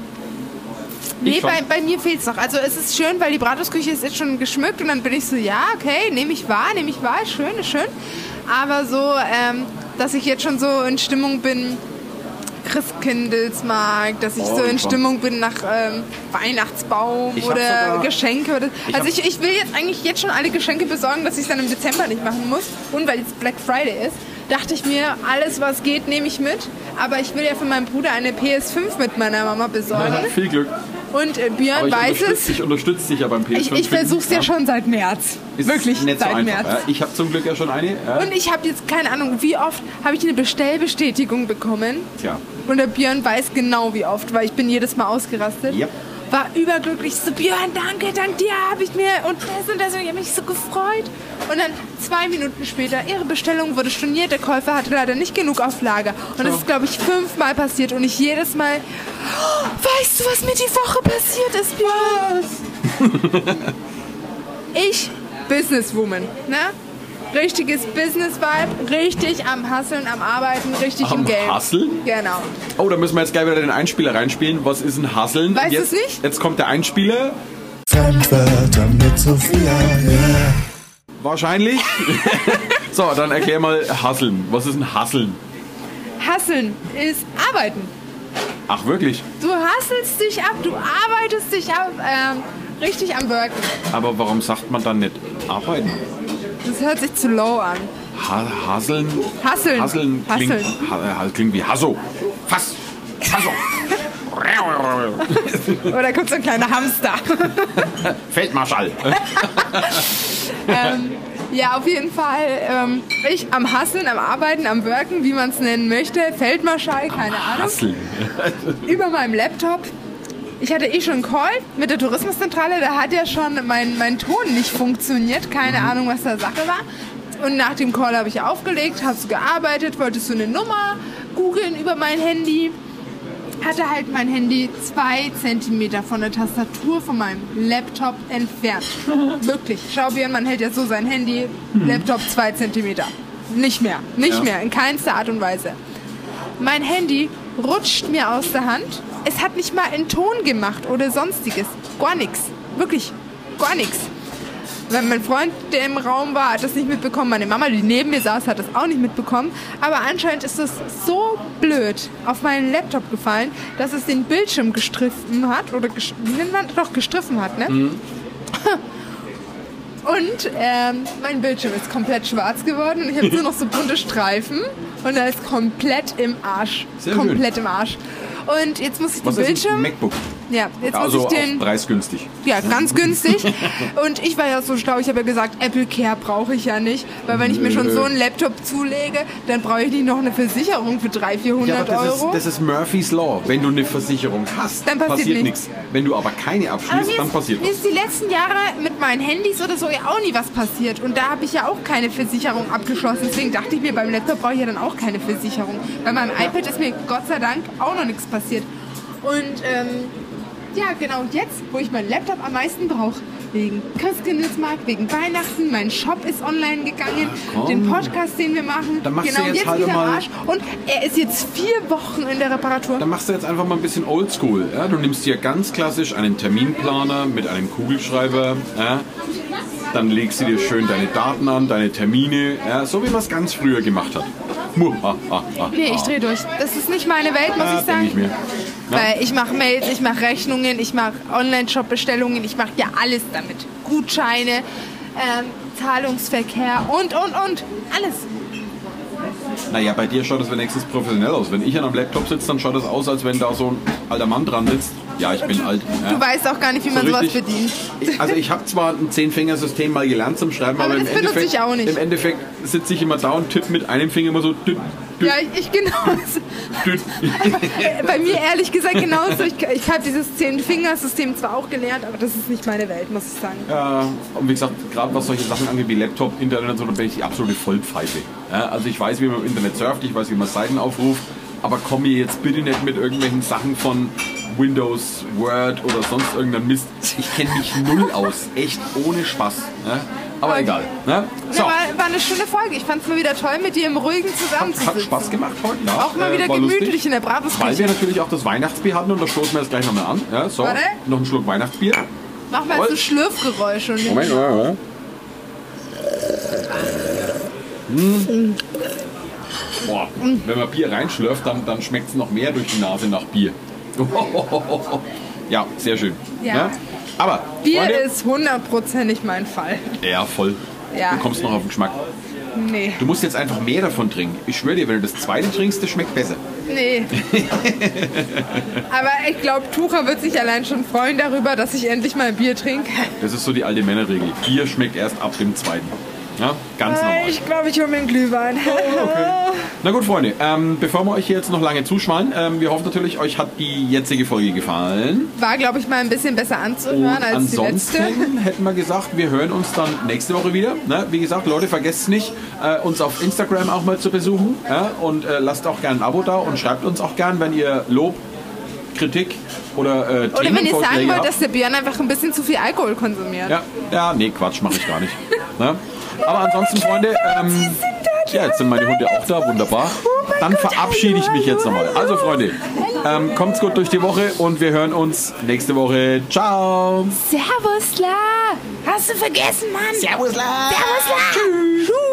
[SPEAKER 2] Nee, bei, bei mir fehlt es noch. Also es ist schön, weil die Bratwurstküche ist jetzt schon geschmückt und dann bin ich so, ja, okay, nehme ich wahr, nehme ich wahr, ist schön, ist schön. Aber so, ähm, dass ich jetzt schon so in Stimmung bin, Christkindlesmarkt, dass ich
[SPEAKER 3] Oh,
[SPEAKER 2] so in
[SPEAKER 3] ich
[SPEAKER 2] Stimmung bin nach ähm, Weihnachtsbaum
[SPEAKER 3] Ich
[SPEAKER 2] oder Geschenke. Oder,
[SPEAKER 3] Ich
[SPEAKER 2] also
[SPEAKER 3] hab-
[SPEAKER 2] ich, ich will jetzt eigentlich jetzt schon alle Geschenke besorgen, dass ich es dann im Dezember nicht machen muss. Und weil jetzt Black Friday ist, dachte ich mir, alles was geht, nehme ich mit. Aber ich will ja für meinen Bruder eine PS5 mit meiner Mama besorgen.
[SPEAKER 3] Viel Glück.
[SPEAKER 2] Und äh, Björn
[SPEAKER 3] ich
[SPEAKER 2] weiß es.
[SPEAKER 3] dich, unterstütze dich ja beim PS5.
[SPEAKER 2] Ich, ich versuche es ja. schon seit März.
[SPEAKER 3] Ist
[SPEAKER 2] Wirklich,
[SPEAKER 3] nicht so
[SPEAKER 2] seit
[SPEAKER 3] einfach.
[SPEAKER 2] März.
[SPEAKER 3] Ja. Ich habe zum Glück ja schon eine. Ja.
[SPEAKER 2] Und ich habe jetzt keine Ahnung, wie oft habe ich eine Bestellbestätigung bekommen.
[SPEAKER 3] Tja.
[SPEAKER 2] Und der Björn weiß genau, wie oft, weil ich bin jedes Mal ausgerastet.
[SPEAKER 3] Yep.
[SPEAKER 2] War überglücklich. So, Björn, danke, dank dir habe ich mir und das und das und ich habe mich so gefreut. Und dann zwei Minuten später, ihre Bestellung wurde storniert, der Käufer hatte leider nicht genug auf Lager. Und das ist, glaube ich, fünfmal passiert und ich jedes Mal, "Oh, weißt du, was mir die Woche passiert ist, Björn? ich, Businesswoman, ne? Richtiges Business-Vibe, richtig am Hasseln, am Arbeiten, richtig
[SPEAKER 3] Am
[SPEAKER 2] im Game.
[SPEAKER 3] Hasseln?
[SPEAKER 2] Genau.
[SPEAKER 3] Oh, da müssen wir jetzt gleich wieder den Einspieler reinspielen. Was ist ein Hasseln?
[SPEAKER 2] Weißt
[SPEAKER 3] jetzt,
[SPEAKER 2] du's nicht?
[SPEAKER 3] Jetzt kommt der Einspieler.
[SPEAKER 4] Fremdwörter mit Sophia, yeah.
[SPEAKER 3] Wahrscheinlich. so, dann erklär mal Hasseln. Was ist ein Hasseln?
[SPEAKER 2] Hasseln ist Arbeiten.
[SPEAKER 3] Ach, wirklich?
[SPEAKER 2] Du hasselst dich ab, du arbeitest dich ab, ähm, richtig am Worken.
[SPEAKER 3] Aber warum sagt man dann nicht arbeiten?
[SPEAKER 2] Das hört sich zu low an.
[SPEAKER 3] Ha Hasseln?
[SPEAKER 2] Hasseln.
[SPEAKER 3] Hasseln klingt,
[SPEAKER 2] Hasseln.
[SPEAKER 3] ha klingt wie Hasso. Fass. Hasso.
[SPEAKER 2] Oder kommt so ein kleiner Hamster.
[SPEAKER 3] Feldmarschall.
[SPEAKER 2] ähm, ja, auf jeden Fall. Ähm, ich am Hasseln, am Arbeiten, am Worken, wie man es nennen möchte. Feldmarschall, keine Ahnung.
[SPEAKER 3] Hasseln.
[SPEAKER 2] über meinem Laptop. Ich hatte eh schon einen Call mit der Tourismuszentrale, da hat ja schon mein, mein Ton nicht funktioniert. Keine Ahnung, was da Sache war. Und nach dem Call habe ich aufgelegt, habe so gearbeitet, wollte so eine Nummer googeln über mein Handy. Hatte halt mein Handy zwei Zentimeter von der Tastatur von meinem Laptop entfernt. Wirklich. Schau, Björn, man hält ja so sein Handy, Laptop zwei Zentimeter. Nicht mehr. Nicht
[SPEAKER 3] Ja.
[SPEAKER 2] mehr. In keinster Art und Weise. Mein Handy rutscht mir aus der Hand. Es hat nicht mal einen Ton gemacht oder sonstiges. Gar nichts. Wirklich gar nichts. Weil mein Freund, der im Raum war, hat das nicht mitbekommen. Meine Mama, die neben mir saß, hat das auch nicht mitbekommen. Aber anscheinend ist es so blöd auf meinen Laptop gefallen, dass es den Bildschirm gestriffen hat. Oder ges- wie nennt man? Doch, gestriffen hat, ne? Und ähm, mein Bildschirm ist komplett schwarz geworden und ich habe nur noch so bunte Streifen und er ist komplett im Arsch.
[SPEAKER 3] Sehr schön.
[SPEAKER 2] komplett im Arsch. Und jetzt muss ich
[SPEAKER 3] Was
[SPEAKER 2] den
[SPEAKER 3] ist ein
[SPEAKER 2] Bildschirm.
[SPEAKER 3] MacBook?
[SPEAKER 2] Ja, jetzt
[SPEAKER 3] Also
[SPEAKER 2] muss ich den.
[SPEAKER 3] preisgünstig.
[SPEAKER 2] Ja, ganz günstig. Und ich war ja so schlau, ich habe ja gesagt, Apple Care brauche ich ja nicht. Weil wenn ich mir schon so einen Laptop zulege, dann brauche ich nicht noch eine Versicherung für 300, 400
[SPEAKER 3] Ja, aber das ist,
[SPEAKER 2] Euro.
[SPEAKER 3] das ist Murphy's Law. Wenn du eine Versicherung hast,
[SPEAKER 2] Dann passiert
[SPEAKER 3] nichts. Wenn du aber keine
[SPEAKER 2] aber
[SPEAKER 3] abschließt,
[SPEAKER 2] mir
[SPEAKER 3] dann
[SPEAKER 2] ist,
[SPEAKER 3] passiert
[SPEAKER 2] mir
[SPEAKER 3] was.
[SPEAKER 2] ist die letzten Jahre mit meinen Handys oder so ja auch nie was passiert. Und da habe ich ja auch keine Versicherung abgeschlossen. Deswegen dachte ich mir, beim Laptop brauche ich ja dann auch keine Versicherung. Bei meinem iPad ist mir Gott sei Dank auch noch nichts passiert. Und ähm, ja, genau. Und jetzt, wo ich meinen Laptop am meisten brauche, wegen Christkindlesmarkt, wegen Weihnachten, mein Shop ist online gegangen,
[SPEAKER 3] komm.
[SPEAKER 2] den Podcast, den wir machen.
[SPEAKER 3] Dann machst du
[SPEAKER 2] genau,
[SPEAKER 3] jetzt
[SPEAKER 2] jetzt
[SPEAKER 3] halt
[SPEAKER 2] wieder am
[SPEAKER 3] mal-
[SPEAKER 2] Arsch. Und er ist jetzt vier Wochen in der Reparatur.
[SPEAKER 3] Dann machst du jetzt einfach mal ein bisschen oldschool. Ja? Du nimmst dir ganz klassisch einen Terminplaner mit einem Kugelschreiber. Ja? Dann legst du dir schön deine Daten an, deine Termine, ja? so wie man es ganz früher gemacht hat.
[SPEAKER 2] Nee, ich drehe durch. Das ist nicht meine Welt, muss
[SPEAKER 3] Ja,
[SPEAKER 2] ich sagen.
[SPEAKER 3] ich mir. Ja.
[SPEAKER 2] Weil ich mache Mails, ich mache Rechnungen, ich mache Online-Shop-Bestellungen, ich mache ja alles damit. Gutscheine, ähm, Zahlungsverkehr und, und, und. Alles.
[SPEAKER 3] Naja, bei dir schaut das wenigstens professionell aus. Wenn ich an einem Laptop sitze, dann schaut das aus, als wenn da so ein alter Mann dran sitzt. Ja, ich bin alt. Ja.
[SPEAKER 2] Du weißt auch gar nicht, wie man
[SPEAKER 3] So
[SPEAKER 2] sowas
[SPEAKER 3] richtig-
[SPEAKER 2] bedient.
[SPEAKER 3] Ich- Also ich habe zwar ein Zehn-Finger-System mal gelernt zum Schreiben,
[SPEAKER 2] Aber
[SPEAKER 3] aber, im, Endeffekt,
[SPEAKER 2] ich auch nicht.
[SPEAKER 3] im Endeffekt sitze ich immer da und tippe mit einem Finger immer so. Düt, düt,
[SPEAKER 2] Ja, ich, ich genau.
[SPEAKER 3] düt.
[SPEAKER 2] Bei mir ehrlich gesagt genauso. Ich, ich habe dieses Zehn-Fingersystem zwar auch gelernt, aber das ist nicht meine Welt, muss ich sagen.
[SPEAKER 3] Äh, und wie gesagt, gerade was solche Sachen angeht wie Laptop, Internet und so, da bin ich die absolute Vollpfeife. Ja, also ich weiß, wie man im Internet surft, ich weiß, wie man Seiten aufruft, aber komm mir jetzt bitte nicht mit irgendwelchen Sachen von Windows, Word oder sonst irgendeinem Mist. Ich kenne mich null aus. Echt ohne Spaß. Ja? Aber
[SPEAKER 2] Okay.
[SPEAKER 3] egal. Ne? So.
[SPEAKER 2] Ja, war, war eine schöne Folge. Ich fand es mal wieder toll, mit dir im Ruhigen
[SPEAKER 3] Hat,
[SPEAKER 2] zusammenzusitzen.
[SPEAKER 3] hat Spaß gemacht heute, ja.
[SPEAKER 2] Auch mal
[SPEAKER 3] Äh,
[SPEAKER 2] wieder
[SPEAKER 3] war
[SPEAKER 2] gemütlich
[SPEAKER 3] lustig.
[SPEAKER 2] in der Bravos
[SPEAKER 3] Weil wir natürlich auch das Weihnachtsbier hatten und das stoßen wir jetzt gleich nochmal an. Ja, so,
[SPEAKER 2] Warte.
[SPEAKER 3] noch ein Schluck Weihnachtsbier.
[SPEAKER 2] Mach mal so Schlürfgeräusche. Und
[SPEAKER 3] Moment, Moment, Moment. Hm. Boah, wenn man Bier reinschlürft, dann, dann schmeckt es noch mehr durch die Nase nach Bier. Ja, sehr schön.
[SPEAKER 2] Ja.
[SPEAKER 3] Aber,
[SPEAKER 2] Bier
[SPEAKER 3] Freunde,
[SPEAKER 2] ist hundertprozentig mein Fall.
[SPEAKER 3] ja, voll.
[SPEAKER 2] Ja.
[SPEAKER 3] Du kommst noch auf den Geschmack.
[SPEAKER 2] Nee,
[SPEAKER 3] Du musst jetzt einfach mehr davon trinken. Ich schwöre dir, wenn du das zweite trinkst, das schmeckt besser.
[SPEAKER 2] nee. Aber ich glaube, Tucher wird sich allein schon freuen darüber, dass ich endlich mal Bier trinke.
[SPEAKER 3] Das ist so die alte Männerregel. Bier schmeckt erst ab dem zweiten. Ja, ganz normal.
[SPEAKER 2] Ich glaube, ich hole mir einen Glühwein.
[SPEAKER 3] Na gut, Freunde, ähm, bevor wir euch hier jetzt noch lange zuschwallen, ähm, wir hoffen natürlich, euch hat die jetzige Folge gefallen.
[SPEAKER 2] War, glaube ich, mal ein bisschen besser
[SPEAKER 3] Und
[SPEAKER 2] anzuhören als die letzte.
[SPEAKER 3] ansonsten hätten wir gesagt, wir hören uns dann nächste Woche wieder. Ne? Wie gesagt, Leute, vergesst nicht, äh, uns auf Instagram auch mal zu besuchen. Ja? Und äh, lasst auch gerne ein Abo da und schreibt uns auch gern, wenn ihr Lob, Kritik oder äh,
[SPEAKER 2] Oder wenn ihr sagen wollt,
[SPEAKER 3] habt.
[SPEAKER 2] dass der Björn einfach ein bisschen zu viel Alkohol konsumiert.
[SPEAKER 3] Ja, ja, nee, Quatsch, mache ich gar nicht. ne? Aber ansonsten, Freunde, ähm, ja, jetzt sind meine Hunde auch da, wunderbar. Dann verabschiede ich mich jetzt nochmal. Also, Freunde, ähm, kommt's gut durch die Woche und wir hören uns nächste Woche. Ciao!
[SPEAKER 2] Servusla! Hast du vergessen, Mann?
[SPEAKER 3] Servusla!
[SPEAKER 2] Servusla!